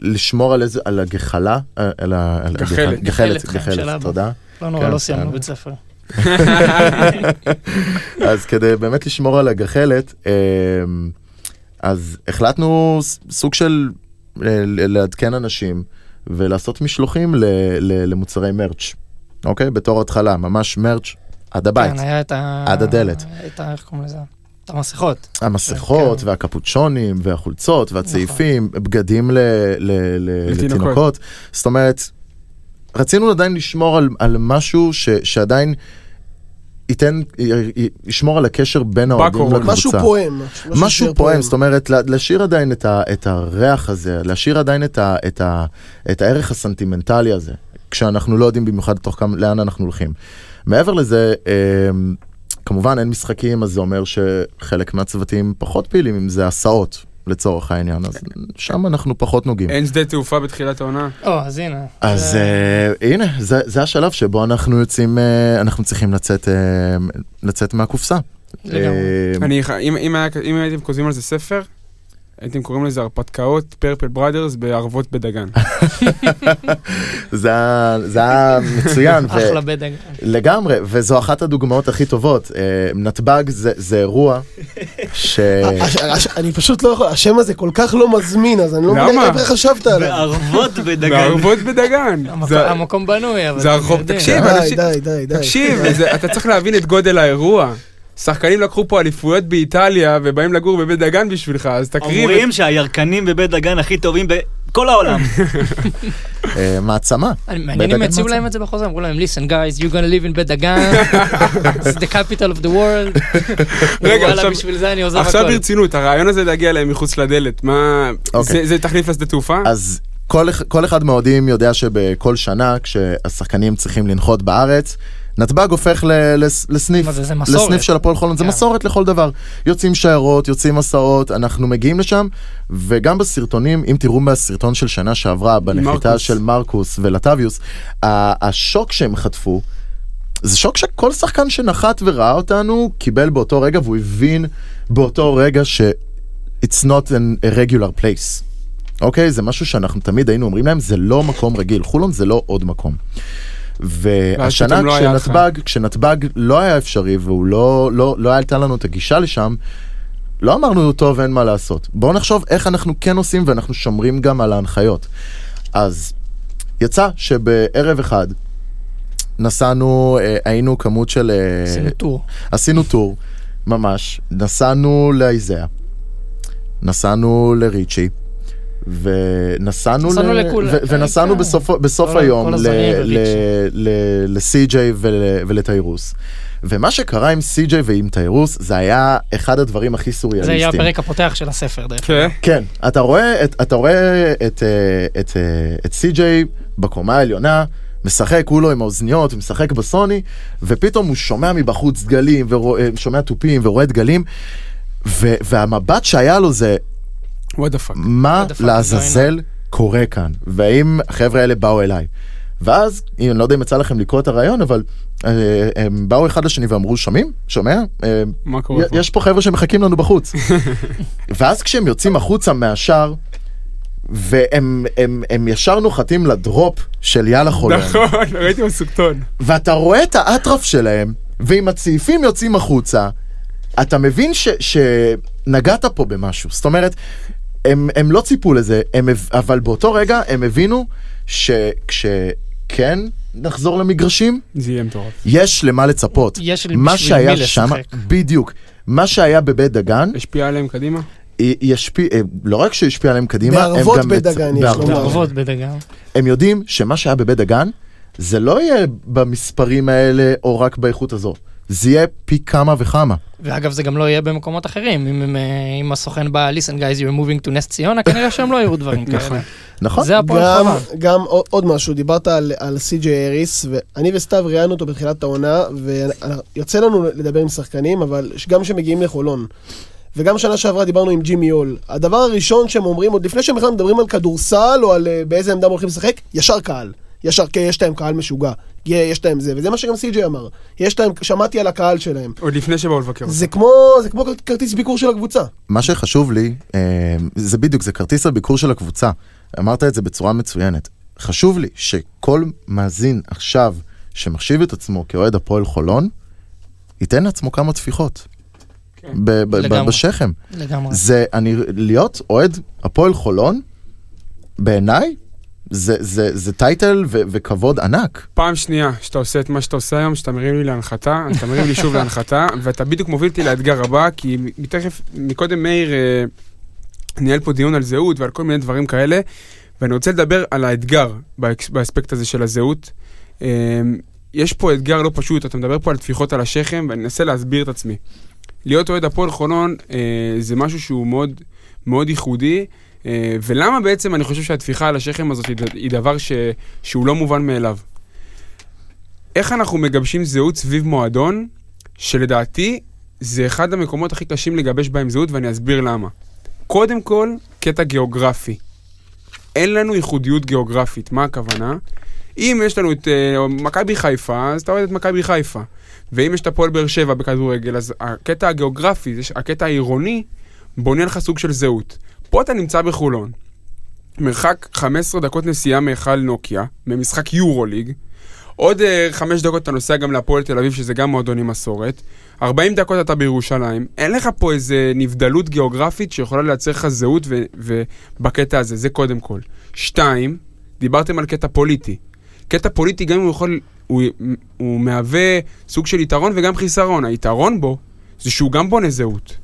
לשמור על איזה, על הגחלה, אה, על ה... על גחלת. גחלת, גחלת. תודה. לא נורא, כן, לא סיימנו בסדר. בית ספר. אז כדי באמת לשמור על הגחלת, אמ, אז החלטנו סוג של אה, ל- לעדכן אנשים ולעשות משלוחים ל- ל- למוצרי מרץ', אוקיי? בתור התחלה, ממש מרץ' עד הבית. כן, היה את ה... עד הדלת. את ה... איך קוראים לזה? המסכות. המסכות כן. והקפוצ'ונים והחולצות והצעיפים, בגדים ל- ל- ל- לתינוקות. לתינוקות. זאת אומרת, רצינו עדיין לשמור על, על משהו ש, שעדיין ייתן, ישמור על הקשר בין האוהדים. לקבוצה. משהו פועם. משהו פועם, זאת אומרת, לה- להשאיר עדיין את, ה, את הריח הזה, להשאיר עדיין את, ה, את, ה, את הערך הסנטימנטלי הזה, כשאנחנו לא יודעים במיוחד תוך כמה, לאן אנחנו הולכים. מעבר לזה, אמ, כמובן אין משחקים, אז זה אומר שחלק מהצוותים פחות פעילים, אם זה הסעות, לצורך העניין, אז שם אנחנו פחות נוגעים. אין שדה תעופה בתחילת העונה. או, אז הנה. אז זה- אה, הנה, זה, זה השלב שבו אנחנו יוצאים, אה, אנחנו צריכים לצאת, אה, לצאת מהקופסה. לגמרי. אני, ח- אם, אם, היה, אם הייתם כותבים על זה ספר, הייתם קוראים לזה הרפתקאות פרפל בראדרס בערבות בדגן. זה היה- מצוין. אחלה בדג. לגמרי, וזו אחת הדוגמאות הכי טובות. אה, נתב"ג זה, זה אירוע ש... הש- הש- אני פשוט לא יכול, השם הזה כל כך לא מזמין, אז אני לא? מבין איך חשבת עליו. בערבות בדגן. בערבות בדגן. המקום- בנוי, אבל... זה הרחוב. תקשיב, די, אנשים- די, די, די. תקשיב, אתה צריך להבין את גודל האירוע. שחקנים לקחו פה אליפויות באיטליה ובאים לגור בבית דגן בשבילך, אז תקריב. אומרים שהירקנים בבית דגן הכי טובים בכל העולם. אה, מעצמה. אני- מעניין אם יציעו. להם את זה בחוזה, אמרו להם, listen guys, you're gonna live in בית דגן, it's the capital of the world. רגע, עכשיו-. ברצינות, הרעיון הזה להגיע אליהם מחוץ לדלת, מה... אוקיי. זה- זה תחליף לשדה תעופה? אז כל אחד מהאוהדים יודע שבכל שנה, כשהשחקנים צריכים לנחות בארץ, נתב"ג הופך ל- לס- לסניף, זה, זה. לסניף של הפועל חולון, זה כן. מסורת לכל דבר. יוצאים שיירות, יוצאים מסעות, אנחנו מגיעים לשם, וגם בסרטונים, אם תראו בסרטון של שנה שעברה, בנחיתה מרקוס. של מרקוס ולטביוס, השוק שהם חטפו, זה שוק שכל שחקן שנחת וראה אותנו קיבל באותו רגע, והוא הבין באותו רגע ש- it's not an, a regular place. אוקיי? זה משהו שאנחנו תמיד היינו אומרים להם, זה לא מקום רגיל, חולון זה לא עוד מקום. והשנה לא. כשנתב"ג, כשנתב"ג לא היה אפשרי והוא לא, לא, לא הייתה לנו את הגישה לשם, לא אמרנו, טוב, אין מה לעשות. בואו נחשוב איך אנחנו כן עושים ואנחנו שומרים גם על ההנחיות. אז יצא שבערב אחד נסענו, אה, היינו כמות של... אה, עשינו טור. עשינו טור, ממש. נסענו לאיזאה, נסענו לריצ'י, ונסענו נסענו ל- לכול- ו- ונסענו כן. בסוף, בסוף כל היום כל הזרים וריצ'י. לסי.ג'יי ולתיירוס. ומה שקרה עם סי.ג'יי ועם תיירוס, זה היה אחד הדברים הכי זה סוריאליסטיים. יהיה הפרק הפותח של הספר, דרך כן. כן, אתה רואה את, אתה רואה את, אה, את, אה, את סי.ג'יי בקומה העליונה, משחק, הוא לו עם האוזניות, משחק בסוני, ופתאום הוא שומע מבחוץ דגלים, ושומע תופים ורואה דגלים, ו, והמבט שהיה לו זה, What the fuck is לעזאזל קורה כאן, והאם החבר'ה האלה באו אליי. ואז, אני לא יודע אם יצא לכם לקרוא את הרעיון, אבל אה, הם באו אחד לשני ואמרו, שומעים? שומע? אה, מה קורה פה? יש פה חבר'ה שמחכים לנו בחוץ. ואז כשהם יוצאים החוצה מהשער, והם הם, הם ישר נוחתים לדרופ של יאללה חולון, נכון, ראיתי בסרטון. ואתה רואה את האטרף שלהם, ועם הצעיפים יוצאים החוצה, אתה מבין ש, שנגעת פה במשהו. זאת אומרת, הם, הם לא ציפו לזה, הם, אבל באותו רגע הם הבינו שכשכן נחזור למגרשים, זה יהיה מטורף. יש למה לצפות. יש מה שהיה שם. בדיוק. מה שהיה בבית דגן, השפיע עליהם קדימה? ישפיע, לא רק שישפיע עליהם קדימה, הם בערבות גם... בית מצ- דגן יש בערבות. לומר. לעבוד בדגן. הם יודעים שמה שהיה בבית דגן, זה לא יהיה במספרים האלה או רק באיכות הזו. זה יהיה פי כמה וכמה. ואגב, זה גם לא יהיה במקומות אחרים. אם הם, אה, אם הסוכן בא, listen guys, you're moving to נס ציונה, כנראה שהם לא יראו דברים נכון. כאלה. נכון? זה הפועל חולון. גם עוד- עוד משהו, דיברת על, על סי.ג'יי אריס, ואני וסתיו ראיינו אותו בתחילת העונה, ויוצא לנו לדבר עם שחקנים, אבל גם כשמגיעים לחולון. וגם שנה שעברה דיברנו עם ג'ימי הול. הדבר הראשון שהם אומרים, עוד לפני שהם בכלל מדברים על כדורסל או על אה, באיזה עמדה הם הולכים לשחק, ישר קהל. ישר, כן, יש להם קהל משוגע. יש להם זה, וזה מה שגם סי.ג'יי אמר. יש להם, שמעתי על הקהל שלהם. עוד לפני שבאו לבקר אותם. זה כמו, זה כמו כרטיס ביקור של הקבוצה. מה שחשוב לי, אה, זה בדיוק, זה כרטיס הביקור של הקבוצה. אמרת את זה בצורה מצוינת. חשוב לי שכל מאזין עכשיו שמחשיב את עצמו כאוהד הפועל חולון, ייתן לעצמו כמה טפיחות. כן. ב- לגמרי. בשכם. לגמרי. זה, אני, להיות אוהד הפועל חולון, בעיניי, זה, זה, זה title ו- וכבוד ענק. פעם שנייה שאתה עושה את מה שאתה עושה היום, שאתה מרים לי להנחתה, אתה מרים לי שוב להנחתה, ואתה בדיוק מוביל אותי לאתגר הבא, כי מתכף, מקודם מאיר אה, ניהל פה דיון על זהות ועל כל מיני דברים כאלה, ואני רוצה לדבר על האתגר באקס- באספקט הזה של הזהות. אה, יש פה אתגר לא פשוט, אתה מדבר פה על טפיחות על השכם, ואני אנסה להסביר את עצמי. להיות אוהד הפועל חולון אה, זה משהו שהוא מאוד, מאוד ייחודי, ולמה בעצם אני חושב שהטפיחה על השכם הזאת היא, דבר ש, שהוא לא מובן מאליו? איך אנחנו מגבשים זהות סביב מועדון, שלדעתי זה אחד המקומות הכי קשים לגבש בהם זהות, ואני אסביר למה. קודם כל, קטע גיאוגרפי. אין לנו ייחודיות גיאוגרפית, מה הכוונה? אם יש לנו את uh, מכבי חיפה, אז אתה אוהד את מכבי חיפה. ואם יש את הפועל באר שבע בכדורגל, אז הקטע הגיאוגרפי, הקטע העירוני, בונה לך סוג של זהות. פה אתה נמצא בחולון, מרחק 15 דקות נסיעה מהיכל נוקיה, ממשחק יורוליג, עוד uh, חמש דקות אתה נוסע גם להפועל תל אביב, שזה גם מועדון עם מסורת. 40 דקות אתה בירושלים. אין לך פה איזה נבדלות גיאוגרפית שיכולה לייצר לך זהות ו- ובקטע הזה, זה קודם כל. שתיים, דיברתם על קטע פוליטי. קטע פוליטי גם אם הוא יכול, הוא, הוא מהווה סוג של יתרון וגם חיסרון. היתרון בו זה שהוא גם בונה זהות.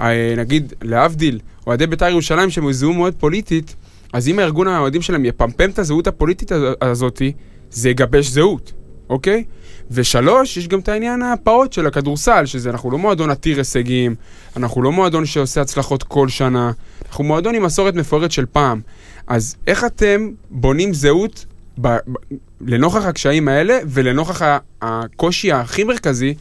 אה, נגיד, להבדיל, אוהדי בית"ר ירושלים שהם יזוהו מאוד פוליטית, אז אם הארגון האוהדים שלהם יפמפם את הזהות הפוליטית הז- הזאתי, זה יגבש זהות, אוקיי? ושלוש, יש גם את העניין הפעוט של הכדורסל, שזה אנחנו לא מועדון עתיר הישגים, אנחנו לא מועדון שעושה הצלחות כל שנה, אנחנו מועדון עם מסורת מפוארת של פעם. אז איך אתם בונים זהות ב, ב, לנוכח הקשיים האלה ולנוכח הקושי הכי מרכזי,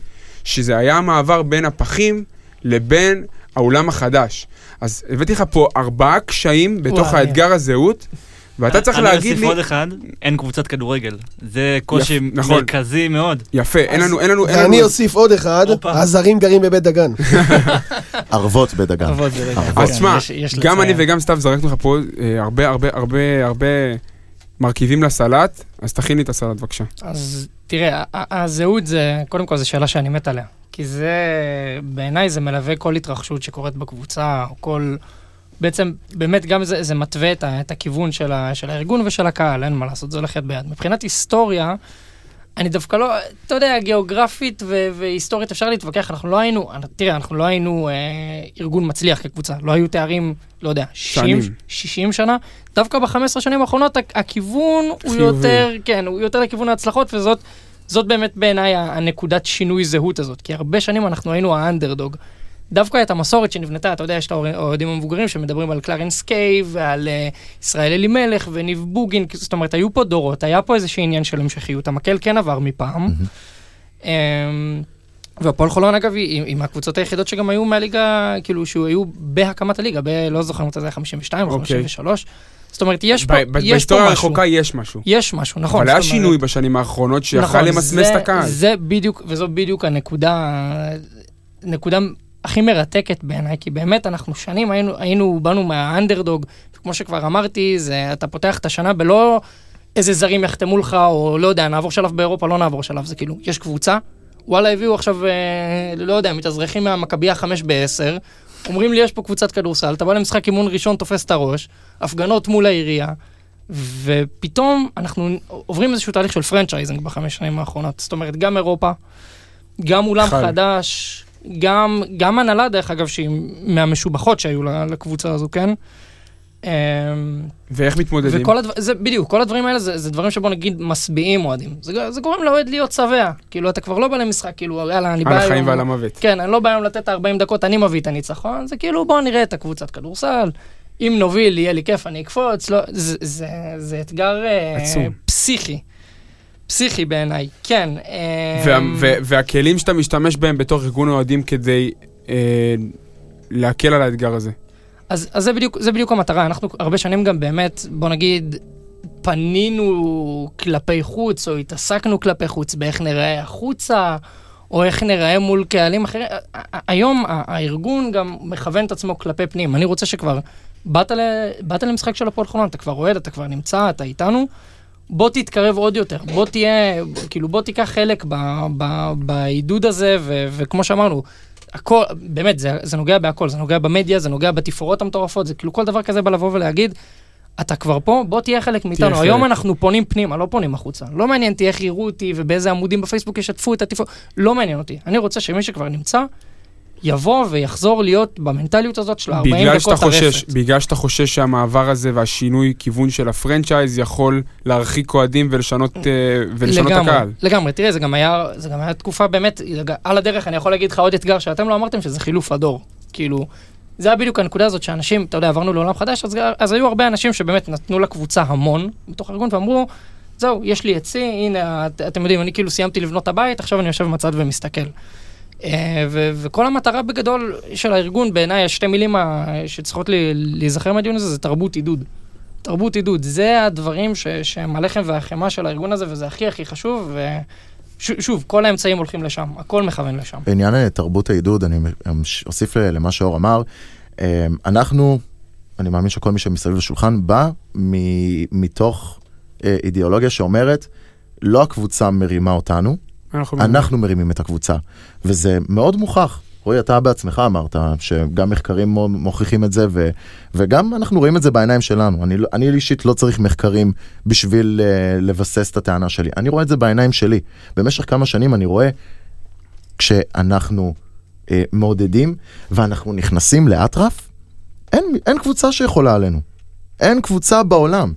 שזה היה המעבר בין הפחים לבין האולם החדש. אז הבאתי לך פה ארבעה קשיים בתוך וואי. האתגר הזהות, ואתה צריך להגיד אני לי... אוסיף עוד אחד, אין קבוצת כדורגל. זה קושי יפ- נכון. מרכזי מאוד. יפה, אין לנו, אין לנו, ואני. אוסיף עוד אחד, הופה. הזרים גרים בבית דגן. בדגן. עבוד ברגע. ערבות. אז תשמע, יש- יש גם לציין. אני וגם סתיו זרקנו לך פה אה, הרבה הרבה הרבה הרבה מרכיבים לסלט, אז תכין לי את הסלט בבקשה. אז תראה, הזהות זה, קודם כל זו שאלה שאני מת עליה. כי זה, בעיניי זה מלווה כל התרחשות שקורית בקבוצה, או כל... בעצם, באמת גם זה, זה מתווה את, ה- את הכיוון של, ה, של הארגון ושל הקהל, אין מה לעשות, זה הולך יד ביד. מבחינת היסטוריה, אני דווקא לא, אתה יודע, גיאוגרפית ו- והיסטורית אפשר להתווכח, אנחנו לא היינו, תראה, אנחנו לא היינו אה, ארגון מצליח כקבוצה, לא היו תארים, לא יודע, 60, שנים. 60 שנה, דווקא ב-15 שנים האחרונות הכ- הכיוון הוא חיובי. יותר, כן, הוא יותר לכיוון ההצלחות, וזאת זאת באמת בעיניי הנקודת שינוי זהות הזאת, כי הרבה שנים אנחנו היינו האנדרדוג. דווקא את המסורת שנבנתה, אתה יודע, יש את האוהדים- המבוגרים שמדברים על קלרנס קיי ועל uh, ישראל אלימלך וניב בוגין, זאת אומרת, היו פה דורות, היה פה איזשהו עניין של המשכיות, המקל כן עבר מפעם. Um, והפועל חולון, אגב, היא היא מהקבוצות היחידות שגם היו מהליגה, כאילו, שהיו בהקמת הליגה, ב- לא זוכר מתי זה היה 52 או אוקיי. 53. זאת אומרת, יש פה, יש פה בהיסטוריה משהו. הרחוקה יש משהו. יש משהו, נכון. אבל היה שינוי בשנים האחרונות שיכל נכון, למסמס את הקהל. זה בדיוק, וזו בדיוק הנקודה, נקודה הכי מרתקת בעיניי, כי באמת אנחנו שנים היינו, היינו, באנו מהאנדרדוג, וכמו שכבר אמרתי, זה, אתה פותח את השנה בלא איזה זרים יחתמו לך, או לא יודע, נעבור שלב באירופה, לא נעבור שלב, זה כאילו, יש קבוצה, וואלה, הביאו עכשיו, אה, לא יודע, מתאזרחים מהמכבייה חמש בעשר, אומרים לי, יש פה קבוצת כדורסל, אתה בא למשחק אימון ראשון, תופס את הראש, הפגנות מול העירייה, ופתאום אנחנו עוברים איזשהו תהליך של franchising בחמש שנים האחרונות. זאת אומרת, גם אירופה, גם אולם חל. חדש, גם, גם הנהלה, דרך אגב, שהיא מהמשובחות שהיו לקבוצה הזו, כן? אמ, ואיך מתמודדים? וכל הדברים, זה בדיוק, כל הדברים האלה זה, זה דברים שבוא נגיד משביעים אוהדים. זה, זה גורם לאוהד להיות שבע. כאילו, אתה כבר לא בא למשחק, כאילו, יאללה, אני בא על היום... החיים ועל המוות. כן, אני לא בא היום לתת את ה-40 דקות, אני מביא את הניצחון, זה כאילו בוא נראה את הקבוצת כדורסל, אם נוביל, יהיה לי כיף, אני אקפוץ, לא, זה, זה, זה אתגר אה, עצום. פסיכי. פסיכי בעיניי, כן. אה, וה- ו- והכלים שאתה משתמש בהם בתור ארגון אוהדים כדי אה, להקל על האתגר הזה. אז, אז זה, בדיוק, זה בדיוק המטרה, אנחנו הרבה שנים גם באמת, בוא נגיד, פנינו כלפי חוץ, או התעסקנו כלפי חוץ באיך נראה החוצה, או איך נראה מול קהלים אחרים. היום הארגון גם מכוון את עצמו כלפי פנים. אני רוצה שכבר, באת, ל, באת למשחק של הפועל חולון, אתה כבר אוהד, אתה כבר נמצא, אתה איתנו. בוא תתקרב עוד יותר, בוא תהיה, כאילו בוא תיקח חלק בעידוד הזה, ו, וכמו שאמרנו, הכל, באמת, זה, זה נוגע בהכל, זה נוגע במדיה, זה נוגע בתפאורות המטורפות, זה כאילו כל דבר כזה בא לבוא ולהגיד, אתה כבר פה, בוא תהיה חלק מאיתנו. חלק. היום אנחנו פונים פנימה, לא פונים החוצה. לא מעניין אותי איך יראו אותי ובאיזה עמודים בפייסבוק ישתפו את התפאורות, לא מעניין אותי. אני רוצה שמי שכבר נמצא, יבוא ויחזור להיות במנטליות הזאת של 40 בגלל שאתה דקות הרפת. בגלל שאתה חושש שהמעבר הזה והשינוי כיוון של הפרנצ'ייז יכול להרחיק אוהדים ולשנות, אה, ולשנות לגמרי, הקהל. לגמרי, תראה, זה גם היה, זה גם היה תקופה באמת, על הדרך אני יכול להגיד לך עוד אתגר שאתם לא אמרתם, שזה חילוף הדור. כאילו, זה היה בדיוק הנקודה הזאת שאנשים, אתה יודע, עברנו לעולם חדש, אז, אז היו הרבה אנשים שבאמת נתנו לקבוצה המון בתוך הארגון ואמרו, זהו, יש לי עצי, הנה, את, אתם יודעים, אני כאילו סיימתי לבנות את הבית, עכשיו אני יושב בצד ומסתכל. אה, ו- וכל המטרה בגדול של הארגון, בעיניי, השתי מילים שצריכות להיזכר מהדיון הזה, זה תרבות עידוד. תרבות עידוד, זה הדברים ש- שהם הלחם והחמאה של הארגון הזה, וזה הכי הכי חשוב, ושוב, כל האמצעים הולכים לשם, הכל מכוון לשם. בעניין אה, תרבות העידוד, אני אוסיף למה שאור אמר, אה, אנחנו, אני מאמין שכל מי שמסביב לשולחן בא מ- מתוך אידיאולוגיה שאומרת, לא הקבוצה מרימה אותנו, אנחנו אנחנו מרימים את הקבוצה. וזה מאוד מוכח. רועי, אתה בעצמך אמרת שגם מחקרים מו- מוכיחים את זה, ו, וגם אנחנו רואים את זה בעיניים שלנו. אני, לא- אני אישית לא צריך מחקרים בשביל uh, לבסס את הטענה שלי. אני רואה את זה בעיניים שלי. במשך כמה שנים אני רואה, כשאנחנו uh, מעודדים ואנחנו נכנסים לאטרף, אין, אין קבוצה שיכולה עלינו. אין קבוצה בעולם.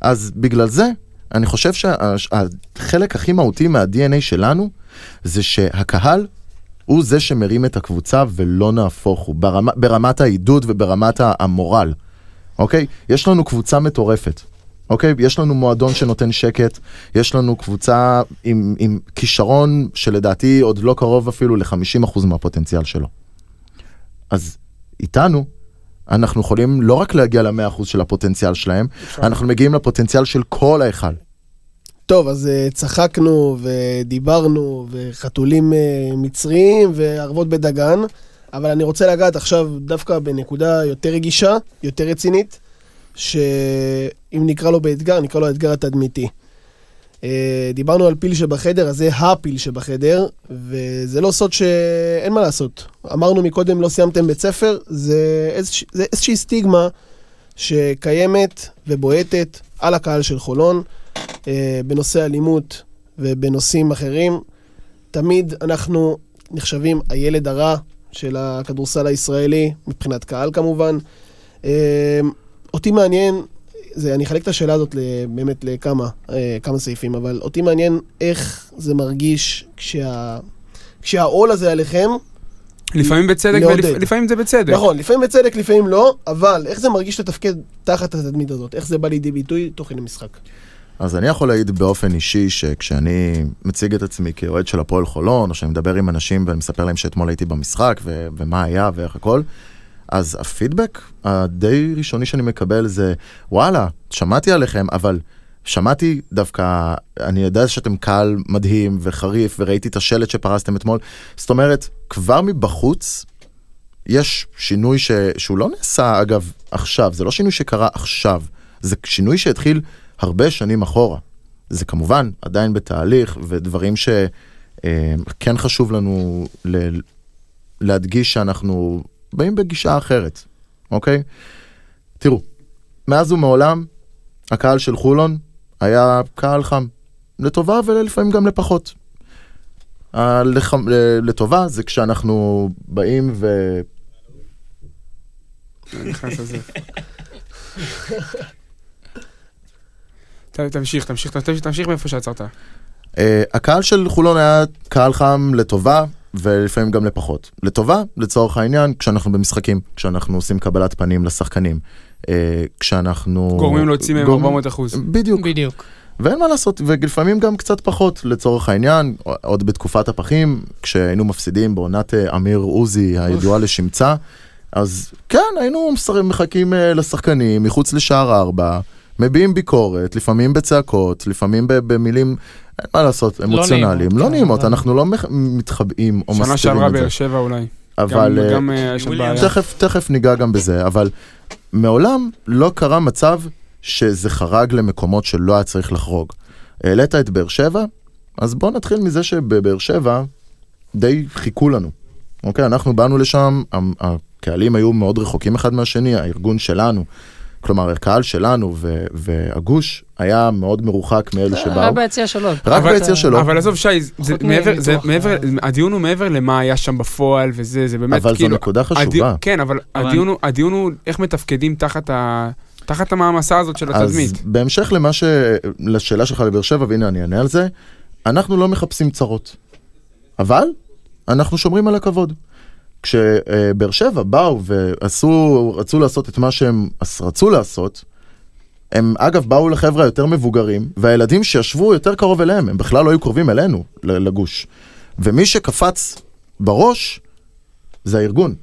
אז בגלל זה, אני חושב שהחלק הכי מהותי מה-DNA שלנו, זה שהקהל הוא זה שמרים את הקבוצה ולא נהפוך הוא, ברמה, ברמת העידוד וברמת המורל, אוקיי? יש לנו קבוצה מטורפת, אוקיי? יש לנו מועדון שנותן שקט, יש לנו קבוצה עם, עם כישרון שלדעתי עוד לא קרוב אפילו ל-50% מהפוטנציאל שלו. אז איתנו, אנחנו יכולים לא רק להגיע ל-100% של הפוטנציאל שלהם, אנחנו מגיעים לפוטנציאל של כל ההיכל. טוב, אז אה, צחקנו ודיברנו, וחתולים אה, מצריים וערבות בדגן, אבל אני רוצה לגעת עכשיו דווקא בנקודה יותר רגישה, יותר רצינית, שאם נקרא לו באתגר, נקרא לו האתגר התדמיתי. אה, דיברנו על פיל שבחדר, אז זה הפיל שבחדר, וזה לא סוד שאין מה לעשות. אמרנו מקודם, לא סיימתם בית ספר, זה, איזוש... זה איזושהי סטיגמה שקיימת ובועטת על הקהל של חולון. אה, בנושא אלימות ובנושאים אחרים. תמיד אנחנו נחשבים הילד הרע של הכדורסל הישראלי, מבחינת קהל כמובן. אה, אותי מעניין, זה, אני אחלק את השאלה הזאת ל- באמת לכמה אה, כמה סעיפים, אבל אותי מעניין איך זה מרגיש כשה, כשהעול הזה עליכם, לפעמים בצדק. ולפעמים זה בצדק. נכון, לפעמים בצדק, לפעמים לא, אבל איך זה מרגיש לתפקד תחת התדמית הזאת? איך זה בא לידי ביטוי תוך כדי משחק? אז אני יכול להעיד באופן אישי שכשאני מציג את עצמי כאוהד של הפועל חולון, או שאני מדבר עם אנשים ואני מספר להם שאתמול הייתי במשחק ו- ומה היה ואיך הכל, אז הפידבק הדי ראשוני שאני מקבל זה, וואלה, שמעתי עליכם, אבל שמעתי דווקא, אני יודע שאתם קהל מדהים וחריף, וראיתי את השלט שפרסתם אתמול. זאת אומרת, כבר מבחוץ יש שינוי ש... שהוא לא נעשה, אגב, עכשיו, זה לא שינוי שקרה עכשיו, זה שינוי שהתחיל הרבה שנים אחורה. זה כמובן עדיין בתהליך, ודברים שכן חשוב לנו ל... להדגיש שאנחנו באים בגישה אחרת, אוקיי? תראו, מאז ומעולם, הקהל של חולון היה קהל חם, לטובה ולפעמים גם לפחות. הלח... לטובה זה כשאנחנו באים ו... תמשיך, תמשיך, תמשיך, תמשיך מאיפה שעצרת. Uh, הקהל של חולון היה קהל חם לטובה ולפעמים גם לפחות. לטובה, לצורך העניין, כשאנחנו במשחקים, כשאנחנו עושים קבלת פנים לשחקנים, uh, כשאנחנו... גורמים להוציא מהם גורמים- 400 אחוז. בדיוק. בדיוק. ואין מה לעשות, ולפעמים גם קצת פחות, לצורך העניין, עוד בתקופת הפחים, כשהיינו מפסידים בעונת אה, אמיר עוזי הידועה לשמצה, אז כן, היינו מחכים אה, לשחקנים מחוץ לשער ארבע, מביעים ביקורת, לפעמים בצעקות, לפעמים במילים, אין מה לעשות, אמוציונליים, נעימות, לא כן, נעימות, אנחנו לא מתחבאים או שנה מסתירים שעברה את זה. באר שבע אולי. אבל... גם- אה, אה. תכף, תכף ניגע גם בזה, אבל מעולם לא קרה מצב שזה חרג למקומות שלא היה צריך לחרוג. העלית את באר שבע, אז בוא נתחיל מזה שבבאר שבע די חיכו לנו. אוקיי, אנחנו באנו לשם, הקהלים היו מאוד רחוקים אחד מהשני, הארגון שלנו, כלומר הקהל שלנו ו- והגוש היה מאוד מרוחק מאלו היה שבאו. ביציע שלו. רק אבל- ביציע שלו. אבל עזוב, שי, זה מעבר, זה מעבר, אה. הדיון הוא מעבר למה היה שם בפועל וזה, זה באמת אבל זו כאילו... נקודה הדי- חשובה. כן, אבל אבל- הדיון הוא- הדיון הוא איך מתפקדים תחת ה... תחת המעמסה הזאת של אז התדמית. בהמשך למה ש... לשאלה שלך לבאר שבע, והנה אני אענה על זה, אנחנו לא מחפשים צרות. אבל אנחנו שומרים על הכבוד. כשבאר שבע באו ועשו, רצו לעשות את מה שהם רצו לעשות, הם אגב באו לחבר'ה היותר מבוגרים, והילדים שישבו יותר קרוב אליהם, הם בכלל לא היו קרובים אלינו, לגוש. ומי שקפץ בראש, זה הארגון.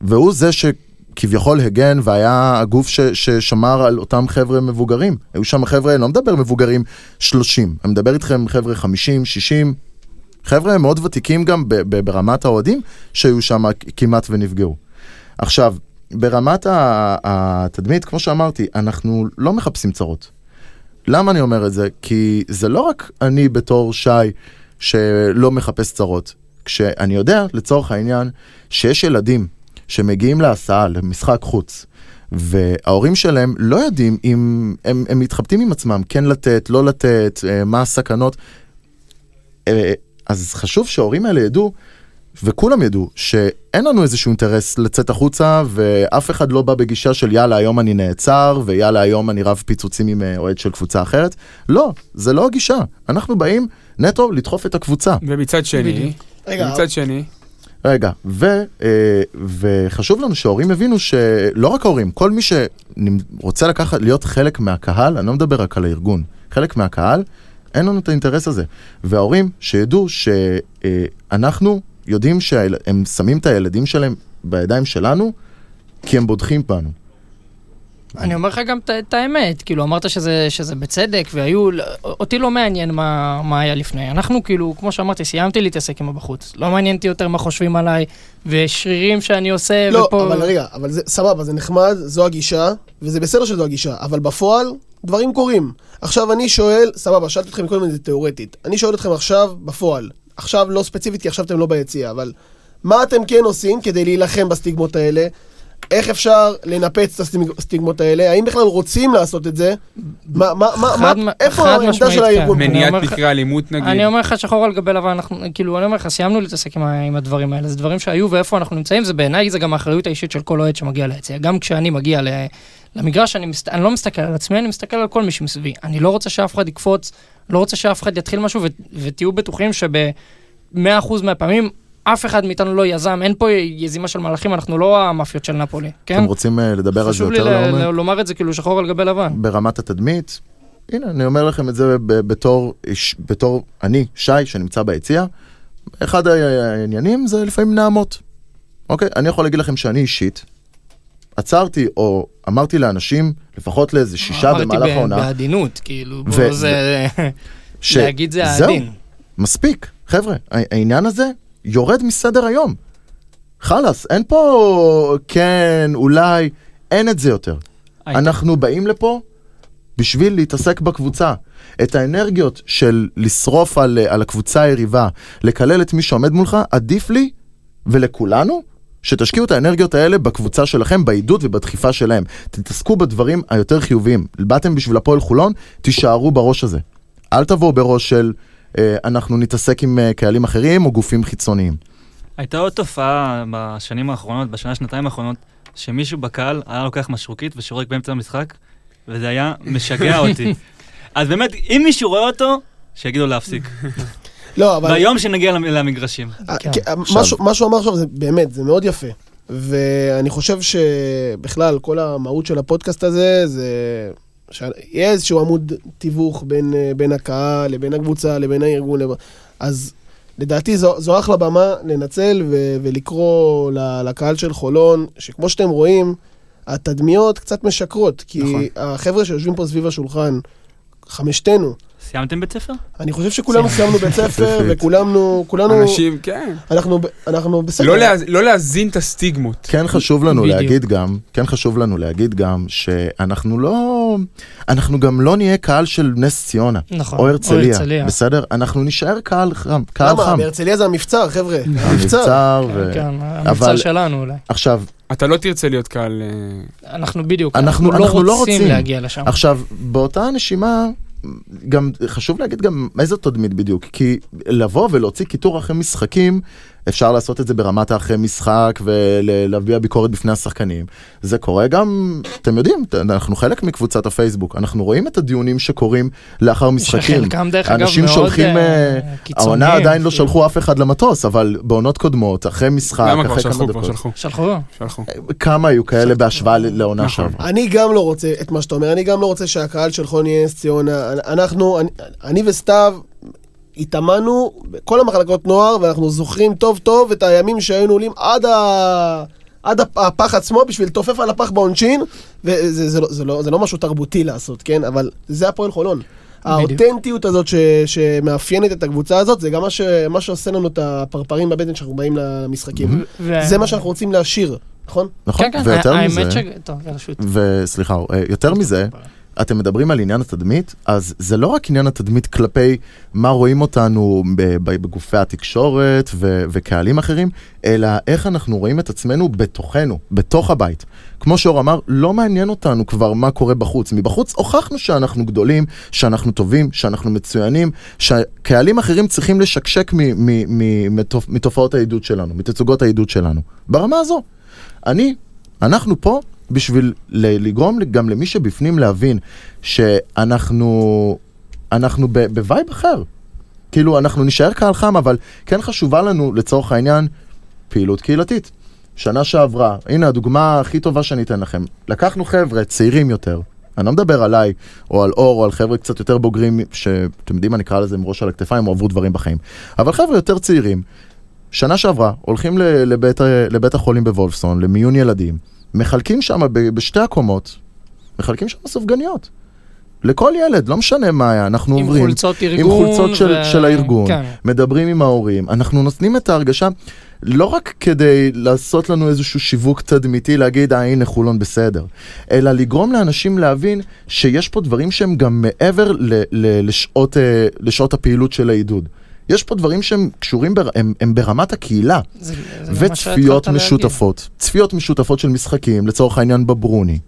והוא זה שכביכול הגן והיה הגוף ש, ששמר על אותם חבר'ה מבוגרים. היו שם חבר'ה, אני לא מדבר מבוגרים 30, אני מדבר איתכם חבר'ה 50, 60, חבר'ה מאוד ותיקים גם ברמת האוהדים שהיו שם כמעט ונפגעו. עכשיו, ברמת התדמית, כמו שאמרתי, אנחנו לא מחפשים צרות. למה אני אומר את זה? כי זה לא רק אני בתור שי שלא מחפש צרות. כשאני יודע, לצורך העניין, שיש ילדים שמגיעים להסעה, למשחק חוץ, וההורים שלהם לא יודעים אם הם, הם מתחבטים עם עצמם, כן לתת, לא לתת, אה, מה הסכנות. אז חשוב שההורים האלה ידעו, וכולם ידעו, שאין לנו איזשהו אינטרס לצאת החוצה, ואף אחד לא בא בגישה של יאללה, היום אני נעצר, ויאללה, היום אני רב פיצוצים עם אה, אוהד של קבוצה אחרת. לא, זה לא הגישה. אנחנו באים נטו לדחוף את הקבוצה. ומצד שני. רגע, ומצד שני, רגע, ו, אה, וחשוב לנו שההורים יבינו שלא רק ההורים, כל מי שרוצה לקחת, להיות חלק מהקהל, אני לא מדבר רק על הארגון, חלק מהקהל, אין לנו את האינטרס הזה. וההורים שידעו שאנחנו יודעים שהם שמים את הילדים שלהם בידיים שלנו, כי הם בודחים בנו. אני אומר לך גם את- האמת, כאילו אמרת שזה, שזה בצדק, והיו, אותי לא מעניין מה, מה היה לפני. אנחנו כאילו, כמו שאמרתי, סיימתי להתעסק עם הבחוץ. לא מעניין אותי יותר מה חושבים עליי, ושרירים שאני עושה, לא, ופה... אבל רגע, אבל זה סבבה, זה נחמד, זו הגישה, וזה בסדר שזו הגישה, אבל בפועל, דברים קורים. עכשיו אני שואל, סבבה, שאלתי אתכם קודם את זה תיאורטית. אני שואל אתכם עכשיו, בפועל. עכשיו לא ספציפית, כי עכשיו אתם לא ביציע, אבל מה אתם כן עושים כדי להילחם בסטיגמות האלה? איך אפשר לנפץ את הסטיגמות האלה? האם בכלל רוצים לעשות את זה? מה, מה, מה, מה, איפה העמדה של הארגון? כן. אני מניעת מקרי אלימות נגיד. אני אומר לך שחור על גבי לבן, אנחנו, כאילו, אני אומר לך, סיימנו להתעסק עם, עם הדברים האלה, זה דברים שהיו ואיפה אנחנו נמצאים, זה בעיניי, זה גם האחריות האישית של כל אוהד שמגיע ליציע. גם כשאני מגיע ל, למגרש, אני, מסת, אני לא מסתכל על עצמי, אני מסתכל על כל מי שמסביבי. אני לא רוצה שאף אחד יקפוץ, לא רוצה שאף אחד יתחיל משהו, ו, ותהיו בטוחים שב-100% מהפעמים, אף אחד מאיתנו לא יזם, אין פה יזימה של מלאכים, אנחנו לא המאפיות של נפולי, כן? אתם רוצים אה, לדבר על זה חשוב לי יותר ל- לעומק? ל- לומר את זה כאילו שחור על גבי לבן. ברמת התדמית, הנה, אני אומר לכם את זה בתור, בתור אני, שי, שנמצא ביציע. אחד העניינים זה לפעמים נעמות. אוקיי? אני יכול להגיד לכם שאני אישית, עצרתי או אמרתי לאנשים, לפחות לאיזה שישה במהלך אמרתי העונה, בעדינות, כאילו, בוא, זה... ש- להגיד זה זהו, העדין. מספיק, חבר'ה, העניין הזה יורד מסדר היום. חלאס, אין פה כן, אולי, אין את זה יותר. אנחנו באים לפה בשביל להתעסק בקבוצה. את האנרגיות של לשרוף על, על הקבוצה היריבה, לקלל את מי שעומד מולך, עדיף לי ולכולנו שתשקיעו את האנרגיות האלה בקבוצה שלכם, בעידוד ובדחיפה שלהם. תתעסקו בדברים היותר חיוביים. באתם בשביל הפועל חולון, תישארו בראש הזה. אל תבואו בראש של אה, אנחנו נתעסק עם אה, קהלים אחרים או גופים חיצוניים. הייתה עוד תופעה בשנים האחרונות, בשנה, שנתיים האחרונות, שמישהו בקהל היה לוקח משרוקית ושורק באמצע המשחק, וזה היה משגע אותי. אז באמת, אם מישהו רואה אותו, שיגידו להפסיק. לא, אבל... ביום שנגיע למ- למגרשים. כן. כן, מה שהוא- מה אמר עכשיו זה באמת, זה מאוד יפה. ואני חושב שבכלל, כל המהות של הפודקאסט הזה, זה שיהיה איזשהו עמוד תיווך בין, אה, בין הקהל לבין הקבוצה לבין הארגון. לב- אז לדעתי זו, זו אחלה במה לנצל ו- ולקרוא ל- לקהל של חולון, שכמו שאתם רואים, התדמיות קצת משקרות. כי נכון. החבר'ה שיושבים פה סביב השולחן, חמשתנו. סיימתם בית ספר? אני חושב שכולנו סיימנו בית ספר. וכולנו, כולנו, אנשים, כן. אנחנו, ב- אנחנו בסדר. לא להז- לא להזין את הסטיגמות. כן חשוב לנו בדיוק. להגיד גם, כן חשוב לנו להגיד גם שאנחנו לא, אנחנו גם לא נהיה קהל של נס ציונה, נכון. או הרצליה, הרצליה. בסדר? אנחנו נישאר קהל חם, קהל למה? חם. בהרצליה זה המבצר, חבר'ה. המבצר. המבצר, ו... כן, אבל- המבצר שלנו אולי. עכשיו, אתה לא תרצה להיות קהל... אה, אנחנו בדיוק, אנחנו- אנחנו אנחנו לא לא רוצים רוצים. להגיע לשם. עכשיו, באותה נשימה, גם חשוב להגיד גם איזה תדמית בדיוק, כי לבוא ולהוציא קיטור אחרי משחקים, אפשר לעשות את זה ברמת האחרי משחק ולהביע ביקורת בפני השחקנים. זה קורה גם, אתם יודעים, אנחנו חלק מקבוצת הפייסבוק, אנחנו רואים את הדיונים שקורים לאחר משחקים. שחלקם דרך אגב אנשים מאוד אה, אה, קיצוניים. העונה עדיין לא שלחו אף אחד למטוס, אבל בעונות קודמות, אחרי משחק, אחרי כמה דקות, שלחו. שלחו. כמה היו כאלה בהשוואה לעונה נכון. שעברה. אני גם לא רוצה את מה שאתה אומר, אני גם לא רוצה שהקהל של חוני נס ציונה. אנחנו, אני, אני וסתיו התאמנו בכל המחלקות נוער, ואנחנו זוכרים טוב טוב את הימים שהיינו עולים עד, ה... עד הפ- הפח עצמו בשביל לתופף על הפח בעונשין, וזה זה לא, זה לא, זה לא משהו תרבותי לעשות, כן? אבל זה הפועל חולון. האותנטיות הזאת ש, שמאפיינת את הקבוצה הזאת, זה גם מה, ש, מה שעושה לנו את הפרפרים בבטן כשאנחנו באים למשחקים. ו- זה מה שאנחנו רוצים להשאיר, נכון? נכון? כן, כן, ויותר האמת מזה, ש... טוב, יאללה שוט. וסליחה, אה, יותר מזה, אתם מדברים על עניין התדמית, אז זה לא רק עניין התדמית כלפי מה רואים אותנו בגופי התקשורת ו- וקהלים אחרים, אלא איך אנחנו רואים את עצמנו בתוכנו, בתוך הבית. כמו שאור אמר, לא מעניין אותנו כבר מה קורה בחוץ. מבחוץ הוכחנו שאנחנו גדולים, שאנחנו טובים, שאנחנו מצוינים, שקהלים אחרים צריכים לשקשק מתופעות העידוד שלנו, מתצוגות העידוד שלנו. ברמה הזו. אני, אנחנו פה בשביל לגרום גם למי שבפנים להבין שאנחנו אנחנו ב vibe אחר. כאילו, אנחנו נישאר קהל חם, אבל כן חשובה לנו, לצורך העניין, פעילות קהילתית. שנה שעברה, הנה הדוגמה הכי טובה שאני אתן לכם. לקחנו חבר'ה צעירים יותר, אני לא מדבר עליי, או על אור, או על חבר'ה קצת יותר בוגרים, שאתם יודעים מה נקרא לזה עם ראש על הכתפיים, או עברו דברים בחיים. אבל חבר'ה יותר צעירים, שנה שעברה, הולכים לבית, לבית החולים בוולפסון, למיון ילדים, מחלקים שם בשתי הקומות, מחלקים שם סופגניות. לכל ילד, לא משנה מה היה, אנחנו עם עוברים. חולצות עם ארגון. חולצות של, ו- של הארגון, כן. מדברים עם ההורים, אנחנו נותנים את ההרגשה לא רק כדי לעשות לנו איזשהו שיווק תדמיתי, להגיד, אה, הנה חולון בסדר, אלא לגרום לאנשים להבין שיש פה דברים שהם גם מעבר ל- ל- לשעות, אה, לשעות הפעילות של העידוד. יש פה דברים שהם קשורים, בר, הם, הם ברמת הקהילה, זה- זה וצפיות משותפות, צפיות משותפות של משחקים, לצורך העניין בברוני,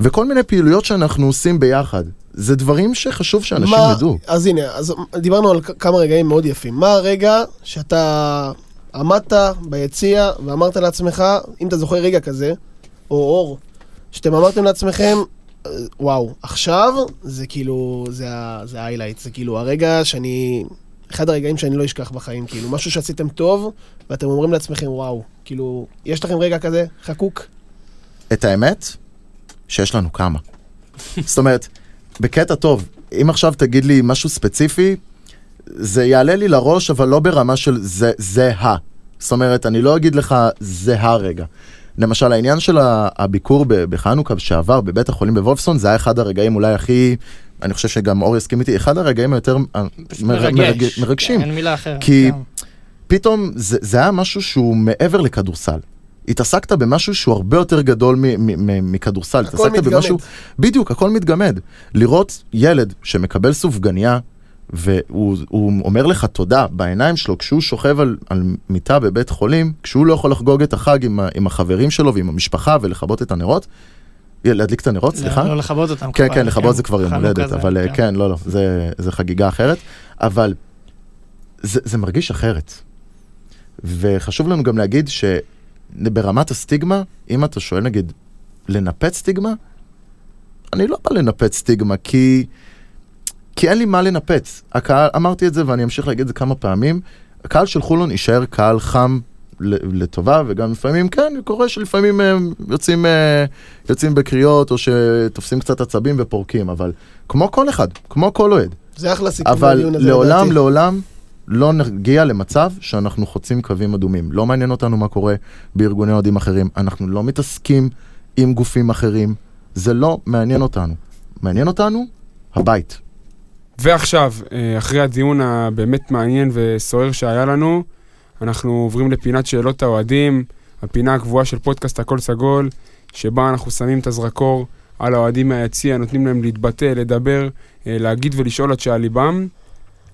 וכל מיני פעילויות שאנחנו עושים ביחד. זה דברים שחשוב שאנשים מה- ידעו. אז הנה, אז דיברנו על כמה רגעים מאוד יפים. מה הרגע שאתה עמדת ביציע ואמרת לעצמך, אם אתה זוכר רגע כזה, או אור, שאתם אמרתם לעצמכם, "אה, וואו, עכשיו זה כאילו, זה ה- זה זה כאילו הרגע שאני, אחד הרגעים שאני לא אשכח בחיים, כאילו, משהו שעשיתם טוב, ואתם אומרים לעצמכם, וואו, כאילו, יש לכם רגע כזה, חקוק? את האמת, שיש לנו כמה. זאת אומרת, בקטע טוב, אם עכשיו תגיד לי משהו ספציפי, זה יעלה לי לראש, אבל לא ברמה של זה, זה ה. זאת אומרת, אני לא אגיד לך, זה הרגע. למשל, העניין של הביקור בחנוכה שעבר בבית החולים בוולפסון, זה היה אחד הרגעים אולי הכי, אני חושב שגם אור יסכים איתי, אחד הרגעים היותר מרגש. מרג- מרגשים. אין מילה אחרת. כי- כן. פתאום זה, זה היה משהו שהוא מעבר לכדורסל. התעסקת במשהו שהוא הרבה יותר גדול מ- מ- מ- מכדורסל. הכל התעסקת מתגמד. במשהו... בדיוק, הכל מתגמד. לראות ילד שמקבל סופגניה, והוא הוא אומר לך תודה בעיניים שלו כשהוא שוכב על, על מיטה בבית חולים, כשהוא לא יכול לחגוג את החג עם, עם החברים שלו ועם המשפחה ולכבות את הנרות. להדליק את הנרות, סליחה? לא לכבות אותם. כן, כן, לכבות זה כבר יום הולדת, אבל אה, כן, לא, לא, זה, חגיגה אחרת, אבל זה, מרגיש אחרת. וחשוב לנו גם להגיד שברמת הסטיגמה, אם אתה שואל נגיד, לנפץ סטיגמה, אני לא בא לנפץ סטיגמה, כי, כי אין לי מה לנפץ. הקהל, אמרתי את זה ואני אמשיך להגיד את זה כמה פעמים, הקהל של חולון יישאר קהל חם לטובה, וגם לפעמים, כן, קורה שלפעמים הם יוצאים, אה, יוצאים בקריאות, או שתופסים קצת עצבים ופורקים, אבל כמו כל אחד, כמו כל אוהד. זה אחלה סיכום אבל לעולם, לדעתי. לעולם לא נגיע למצב שאנחנו חוצים קווים אדומים. לא מעניין אותנו מה קורה בארגוני אוהדים אחרים. אנחנו לא מתעסקים עם גופים אחרים. זה לא מעניין אותנו. מעניין אותנו הבית. ועכשיו, אה, אחרי הדיון הבאמת מעניין וסוער שהיה לנו, אנחנו עוברים לפינת שאלות האוהדים, הפינה הקבועה של פודקאסט הכל סגול, שבה אנחנו שמים את הזרקור על האוהדים מהיציע, נותנים להם להתבטא, לדבר, אה, להגיד ולשאול את שעל ליבם.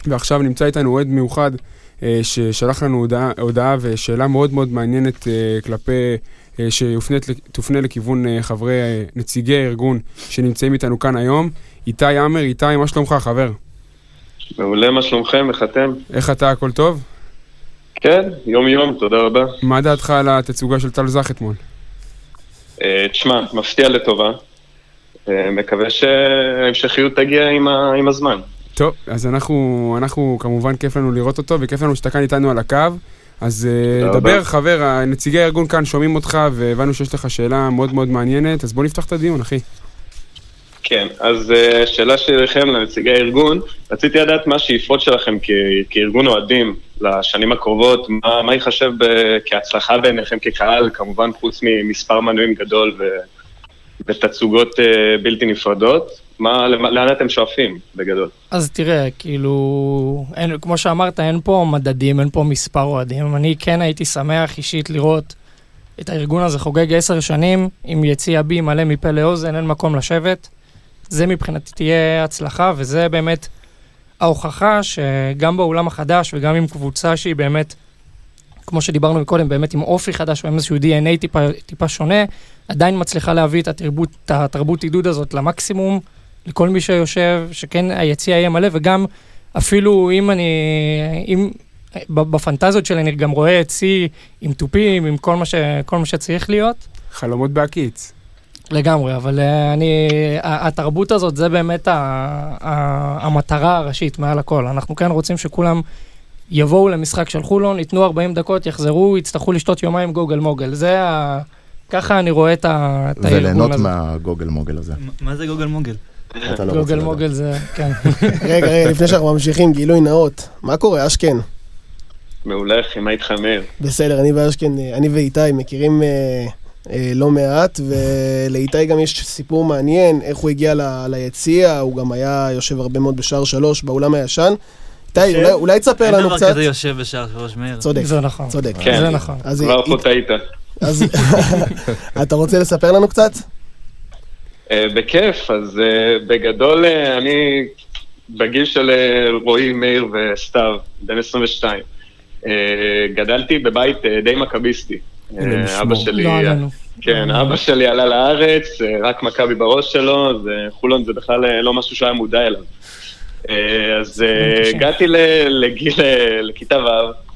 ועכשיו נמצא איתנו אוהד מיוחד אה, ששלח לנו הודעה, הודעה ושאלה מאוד מאוד מעניינת אה, כלפי, שתופנה לכיוון חברי נציגי הארגון שנמצאים איתנו כאן היום. איתי עמר, איתי, מה שלומך, חבר? מעולה, מה שלומכם? איך אתם? איך אתה, הכל טוב? כן, יום-יום, תודה רבה. מה דעתך על התצוגה של טל זך אתמול? אה, תשמע, מפתיע לטובה. אה, מקווה שההמשכיות תגיע עם, ה... עם הזמן. טוב, אז אנחנו, אנחנו, כמובן כיף לנו לראות אותו, וכיף לנו שאתה כאן איתנו על הקו. אז אה, דבר, רבה. חבר, נציגי הארגון כאן שומעים אותך, והבנו שיש לך שאלה מאוד מאוד מעניינת, אז בוא נפתח את הדיון, אחי. כן, אז אה, שאלה שלי לכם, לנציגי הארגון, רציתי לדעת מה השאיפות שלכם כ... כארגון אוהדים לשנים הקרובות, מה, מה ייחשב ב... כהצלחה בעיניכם כקהל, כמובן חוץ ממספר מנויים גדול ו... ותצוגות אה, בלתי נפרדות, מה, לאן אתם שואפים בגדול? אז תראה, כאילו, אין, כמו שאמרת, אין פה מדדים, אין פה מספר אוהדים. אני כן הייתי שמח אישית לראות את הארגון הזה חוגג עשר שנים, עם יציע בי מלא מפה לאוזן, אין מקום לשבת. זה מבחינתי תהיה הצלחה, וזה באמת ההוכחה שגם באולם החדש וגם עם קבוצה שהיא באמת, כמו שדיברנו מקודם, באמת עם אופי חדש או עם איזשהו DNA טיפה, טיפה שונה, עדיין מצליחה להביא את התרבות, את התרבות עידוד הזאת למקסימום, לכל מי שיושב, שכן היציע יהיה מלא, וגם אפילו אם אני, אם בפנטזיות שלי אני גם רואה יציא עם תופים, עם כל מה, ש, כל מה שצריך להיות. חלומות בהקיץ. לגמרי, אבל אה, אני, התרבות הזאת זה באמת ה, ה, המטרה הראשית מעל הכל. אנחנו כן רוצים שכולם יבואו למשחק של חולון, ייתנו 40 דקות, יחזרו, יצטרכו לשתות יומיים גוגל מוגל. זה ה... ככה אני רואה את, הארגון וליהנות הזה. מהגוגל מוגל הזה. מה- זה גוגל מוגל? לא גוגל. מוגל זה, כן. רגע, רגע, לפני שאנחנו ממשיכים, גילוי נאות. מה קורה, אשכן? מעולה, אחי, מה איתך מאיר? בסדר, אני ואשכן, אה, אני ואיתי מכירים אה, לא מעט, ולאיתי גם יש סיפור מעניין, איך הוא הגיע ל- ליציע, הוא גם היה יושב הרבה מאוד בשער שלוש, באולם הישן. איתי, אולי- אולי תספר אין לנו דבר קצת. כזה יושב בשער שלוש מאיר. צודק, זה נכון. צודק. כן. זה נכון. כבר פה טעית. אז אתה רוצה לספר לנו קצת? אה, בכיף, אז אה, בגדול אה, אני בגיל של אה, רועי, מאיר וסתיו, בן 22. אה, גדלתי בבית אה, די מכביסטי. אה. אבא שלי, לא. כן, אבא שלי עלה לארץ, אה, רק מכבי בראש שלו, זה- חולון זה בכלל אה, לא משהו שהיה מודע אליו. אה, אז אה. הגעתי לגיל, אה, לכיתה ו',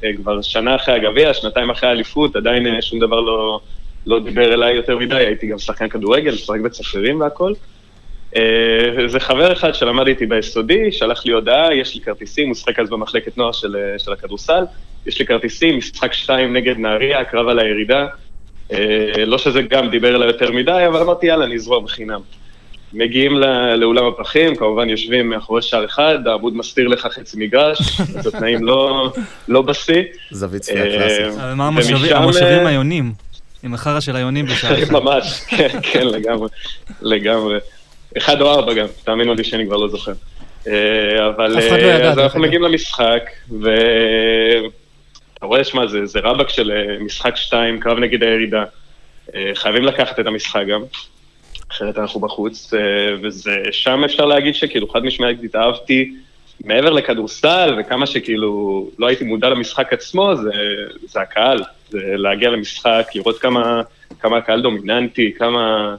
אה, כבר שנה אחרי הגביע, שנתיים אחרי האליפות, עדיין אה, שום דבר לא, לא דיבר אליי יותר מדי, הייתי גם שחקן כדורגל, משחק בית ספרים והכל. אה, זה חבר אחד שלמד איתי ביסודי, שלח לי הודעה, יש לי כרטיסים, הוא שיחק אז במחלקת נוער של, אה, של הכדורסל, יש לי כרטיסים, משחק שתיים נגד נהריה, קרב על הירידה. אה, לא שזה גם דיבר אליי יותר מדי, אבל אמרתי, יאללה, נזרום בחינם. מגיעים ל- לאולם הפחים, כמובן יושבים מאחורי שער אחד, העמוד מסתיר לך חצי מגרש, זה תנאים לא, לא בשיא. זווית צפייה קלאסית. אבל מה המושבים- היונים? עם החרא של היונים בשער אחד. ממש, כן, כן, לגמרי, לגמרי. אחד או ארבע גם, תאמינו לי שאני כבר לא זוכר. אה, אבל לא אה, אז אנחנו. מגיעים למשחק, ואתה רואה, שמע, זה, זה רבאק של אה, משחק שתיים, קרב נגד הירידה. חייבים לקחת את המשחק גם, אחרת אנחנו בחוץ, וזה, שם אפשר להגיד שכאילו חד משמעית התאהבתי מעבר לכדורסל, וכמה שכאילו לא הייתי מודע למשחק עצמו, זה, זה הקהל. זה להגיע למשחק, לראות כמה, כמה הקהל דומיננטי, כמה,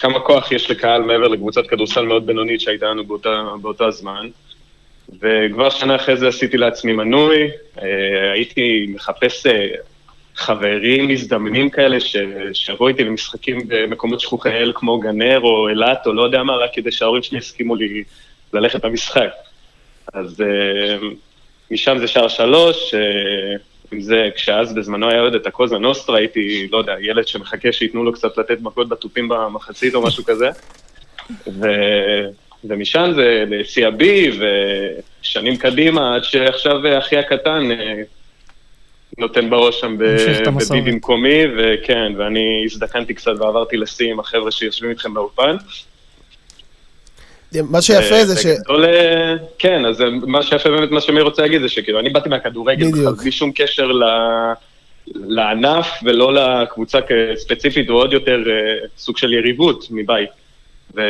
כמה כוח יש לקהל מעבר לקבוצת כדורסל מאוד בינונית שהייתה לנו באותה, באותו הזמן. וכבר שנה אחרי זה עשיתי לעצמי מנוי, אה, הייתי מחפש אה, חברים מזדמנים כאלה שיבואו איתי למשחקים במקומות שכוחי אל כמו גנר או אילת או לא יודע מה, רק כדי שההורים שלי יסכימו לי ללכת למשחק. אז אה, משם זה שער שלוש, אם זה, כשאז בזמנו היה עוד את הקוזה נוסטרה, הייתי, לא יודע, ילד שמחכה שייתנו לו קצת לתת מכות בתופים במחצית או משהו כזה. ו... ומשם זה בי, ושנים קדימה, עד שעכשיו אחי הקטן אה, נותן בראש שם בבי. במקומי, וכן, ואני הזדקנתי קצת ועברתי לשיא עם החבר'ה שיושבים איתכם באולפן. מה שיפה זה ש... בגדול, אה, כן, אז אה, מה שיפה באמת, מה שאני רוצה להגיד זה שכאילו, אני באתי מהכדורגל, בדיוק. בלי שום קשר ל- לענף ולא לקבוצה ספציפית, ועוד יותר אה, סוג של יריבות מבית. ו...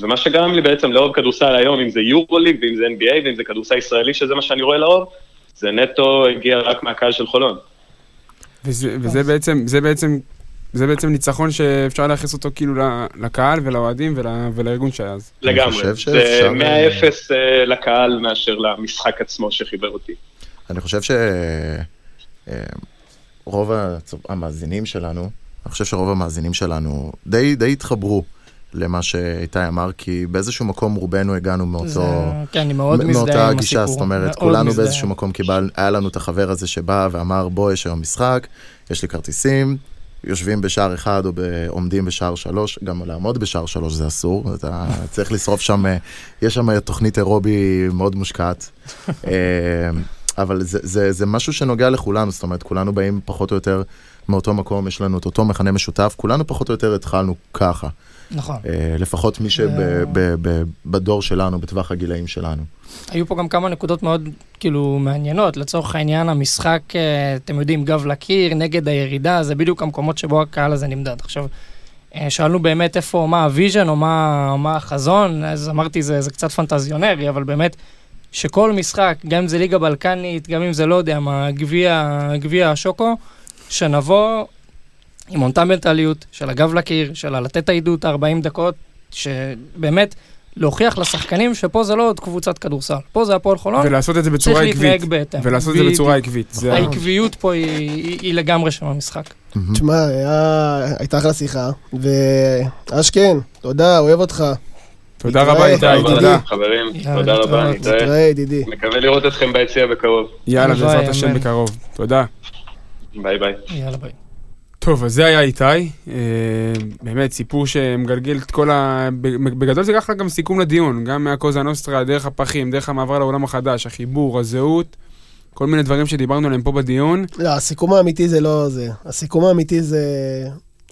ומה שגרם לי בעצם לאהוב כדורסל היום, אם זה יורוליג ואם זה NBA ואם זה כדורסל ישראלי, שזה מה שאני רואה לאהוב, זה נטו הגיע רק מהקהל של חולון. וזה, וזה בעצם, זה בעצם, זה בעצם ניצחון שאפשר לייחס אותו כאילו לקהל ולאוהדים ול, ולארגון שהיה אז. אני לגמרי. חושב זה שאפשר, מה-0 אה, לקהל מאשר למשחק עצמו שחיבר אותי. אני חושב שרוב המאזינים שלנו, אני חושב שרוב המאזינים שלנו די, די התחברו למה שאיתי אמר, כי באיזשהו מקום רובנו הגענו מאותו... זה- כן, אני מאוד מ- מזדהה עם מאותה הסיפור. גישה, זאת אומרת, כולנו מזדהה. באיזשהו מקום קיבל, היה לנו את החבר הזה שבא ואמר, בוא, יש היום משחק, יש לי כרטיסים, יושבים בשער אחד או עומדים בשער שלוש, גם לעמוד בשער שלוש זה אסור, אתה צריך לשרוף שם, אה, יש שם תוכנית אירובי מאוד מושקעת. אה, אבל זה, זה, זה משהו שנוגע לכולנו, זאת אומרת, כולנו באים פחות או יותר מאותו מקום, יש לנו את אותו מכנה משותף, כולנו פחות או יותר התחלנו ככה. נכון. אה, לפחות מי שבדור שלנו, בטווח הגילאים שלנו. היו פה גם כמה נקודות מאוד כאילו מעניינות. לצורך העניין, המשחק, אה, אתם יודעים, גב לקיר, נגד הירידה, זה בדיוק המקומות שבו הקהל הזה נמדד. עכשיו, אה, שאלנו באמת איפה, מה ה vision או מה, מה החזון, אז אמרתי, זה, זה קצת פנטזיונרי, אבל באמת, שכל משחק, גם אם זה ליגה בלקנית, גם אם זה לא יודע מה, גביע השוקו, שנבוא עם אותה מנטליות של הגב לקיר, של הלתת את העידוד 40 דקות, שבאמת להוכיח לשחקנים שפה זה לא עוד קבוצת כדורסל, פה זה הפועל חולון, ולעשות את זה נכון. צריך בצורה להתנהג עקבית. בהתאם. ולעשות את זה בצורה עקבית. העקביות פה היא, לגמרי שם המשחק. תשמע, הייתה אחלה שיחה, ואשכן, תודה, אוהב אותך. תודה רבה איתי. תודה. חברים, תודה רבה. נתראה. מקווה לראות אתכם ביציע בקרוב. יאללה, בעזרת השם. בקרוב. תודה. ביי ביי. יאללה ביי. טוב, אז זה היה איתי. אה, באמת, סיפור שמגלגל את כל ה... בגדול זה ככה גם סיכום לדיון, גם מהקוזה נוסטרה, דרך הפחים, דרך המעבר לעולם החדש, החיבור, הזהות, כל מיני דברים שדיברנו עליהם פה בדיון. לא, הסיכום האמיתי זה לא זה. הסיכום האמיתי זה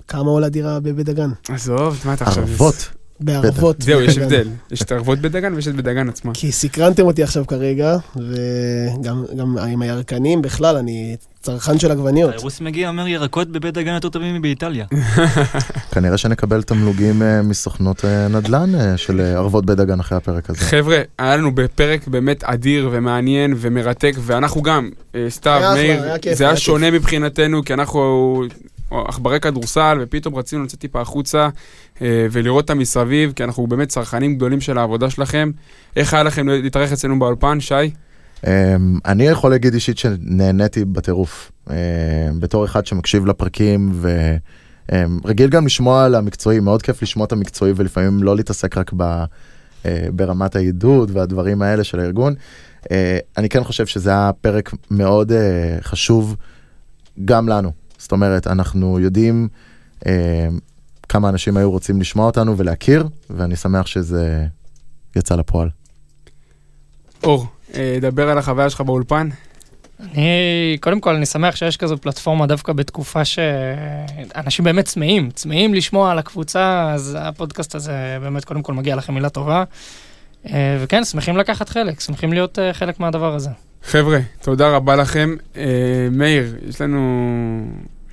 כמה עולה דירה בבית דגן. עזוב, מה אתה עכשיו... ערבות. בערבות. זהו, יש. הבדל. יש את הערבות בדגן ויש את בדגן עצמה. כי סקרנתם אותי עכשיו כרגע, וגם גם עם הירקנים בכלל, אני צרכן של עגבניות. האירוס מגיע, אומר ירקות בבית דגן יותר טובים מבאיטליה. כנראה שנקבל תמלוגים אה, מסוכנות אה, נדל"ן אה, של ערבות בית דגן אחרי הפרק הזה. חבר'ה, היה לנו בפרק באמת אדיר ומעניין ומרתק, ואנחנו גם, סתיו, מאיר, זה היה שונה מבחינתנו, כי אנחנו עכברי כדורסל, ופתאום רצינו לצאת טיפה החוצה אה, ולראות את המסביב, כי אנחנו באמת צרכנים גדולים של העבודה שלכם. איך היה לכם להתארח אצלנו באולפן, שי? אמ, אני יכול להגיד אישית שנהניתי בטירוף. אמ, בתור אחד שמקשיב לפרקים ורגיל גם לשמוע על המקצועי, מאוד כיף לשמוע את המקצועי ולפעמים לא להתעסק רק ב, אה, ברמת העידוד והדברים האלה של הארגון. אה, אני כן חושב שזה היה פרק מאוד אה, חשוב גם לנו. זאת אומרת, אנחנו יודעים אה, כמה אנשים היו רוצים לשמוע אותנו ולהכיר, ואני שמח שזה יצא לפועל. אור, אה, דבר על החוויה שלך באולפן. אני, קודם כל, אני שמח שיש כזו פלטפורמה דווקא בתקופה שאנשים באמת צמאים, צמאים לשמוע על הקבוצה, אז הפודקאסט הזה באמת, קודם כל, מגיע לכם מילה טובה. אה, וכן, שמחים לקחת חלק, שמחים להיות אה, חלק מהדבר הזה. חבר'ה, תודה רבה לכם. אה, מאיר, יש לנו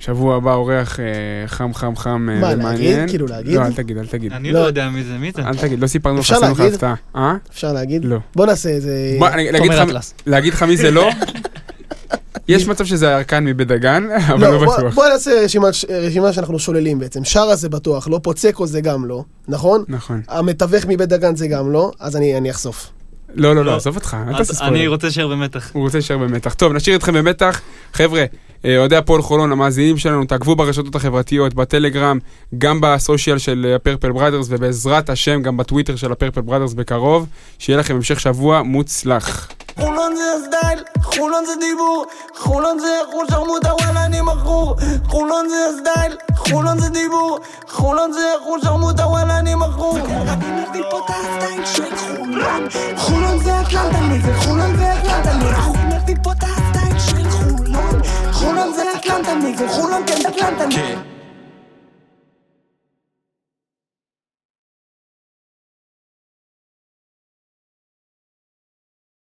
שבוע הבא אורח אה, חם חם חם אה, מה, ומעניין. להגיד? כאילו, להגיד? לא, אל תגיד, אל תגיד. אני לא. לא יודע מי זה, מי זה? אל תגיד, לא סיפרנו לך, אפשר עשינו לך? הפתעה. אה? אפשר להגיד? לא. בוא נעשה איזה... בוא, אני- להגיד תומר לך- אטלס. להגיד לך מי זה לא? יש מצב שזה הירקן מבית דגן, אבל לא בוא- בטוח. בוא נעשה רשימה- רשימה שאנחנו שוללים בעצם. שרה זה בטוח לא, פוצקו זה גם לא, נכון? נכון. המתווך מבית דגן זה גם לא, אז אני אני אחשוף. לא, לא, לא, לא. עזוב אותך, אל תעשה אני ספוילר. רוצה להישאר במתח. הוא רוצה להישאר במתח. טוב, נשאיר אתכם במתח. חבר'ה, אה, אוהדי הפועל חולון, המאזינים שלנו, תעקבו ברשתות החברתיות, בטלגרם, גם ב social של ה Purple Brothers, ובעזרת השם, גם בטוויטר של ה Purple Brothers בקרוב. שיהיה לכם המשך שבוע מוצלח. חולון זה ה style, חולון זה דיבור, חולון זה חול שרמוטה וואלה אני מכור. חולון זה ה style, חולון זה דיבור, חולון זה חול שרמוטה וואלה אני מכור. אני מביא פה את ה style של חולון. חולון זה אטלנטני וחולון זה? אטלנטני אני מביא פה את ה style של חולון. חולון זה אטלנטני וחולון כן אטלנטני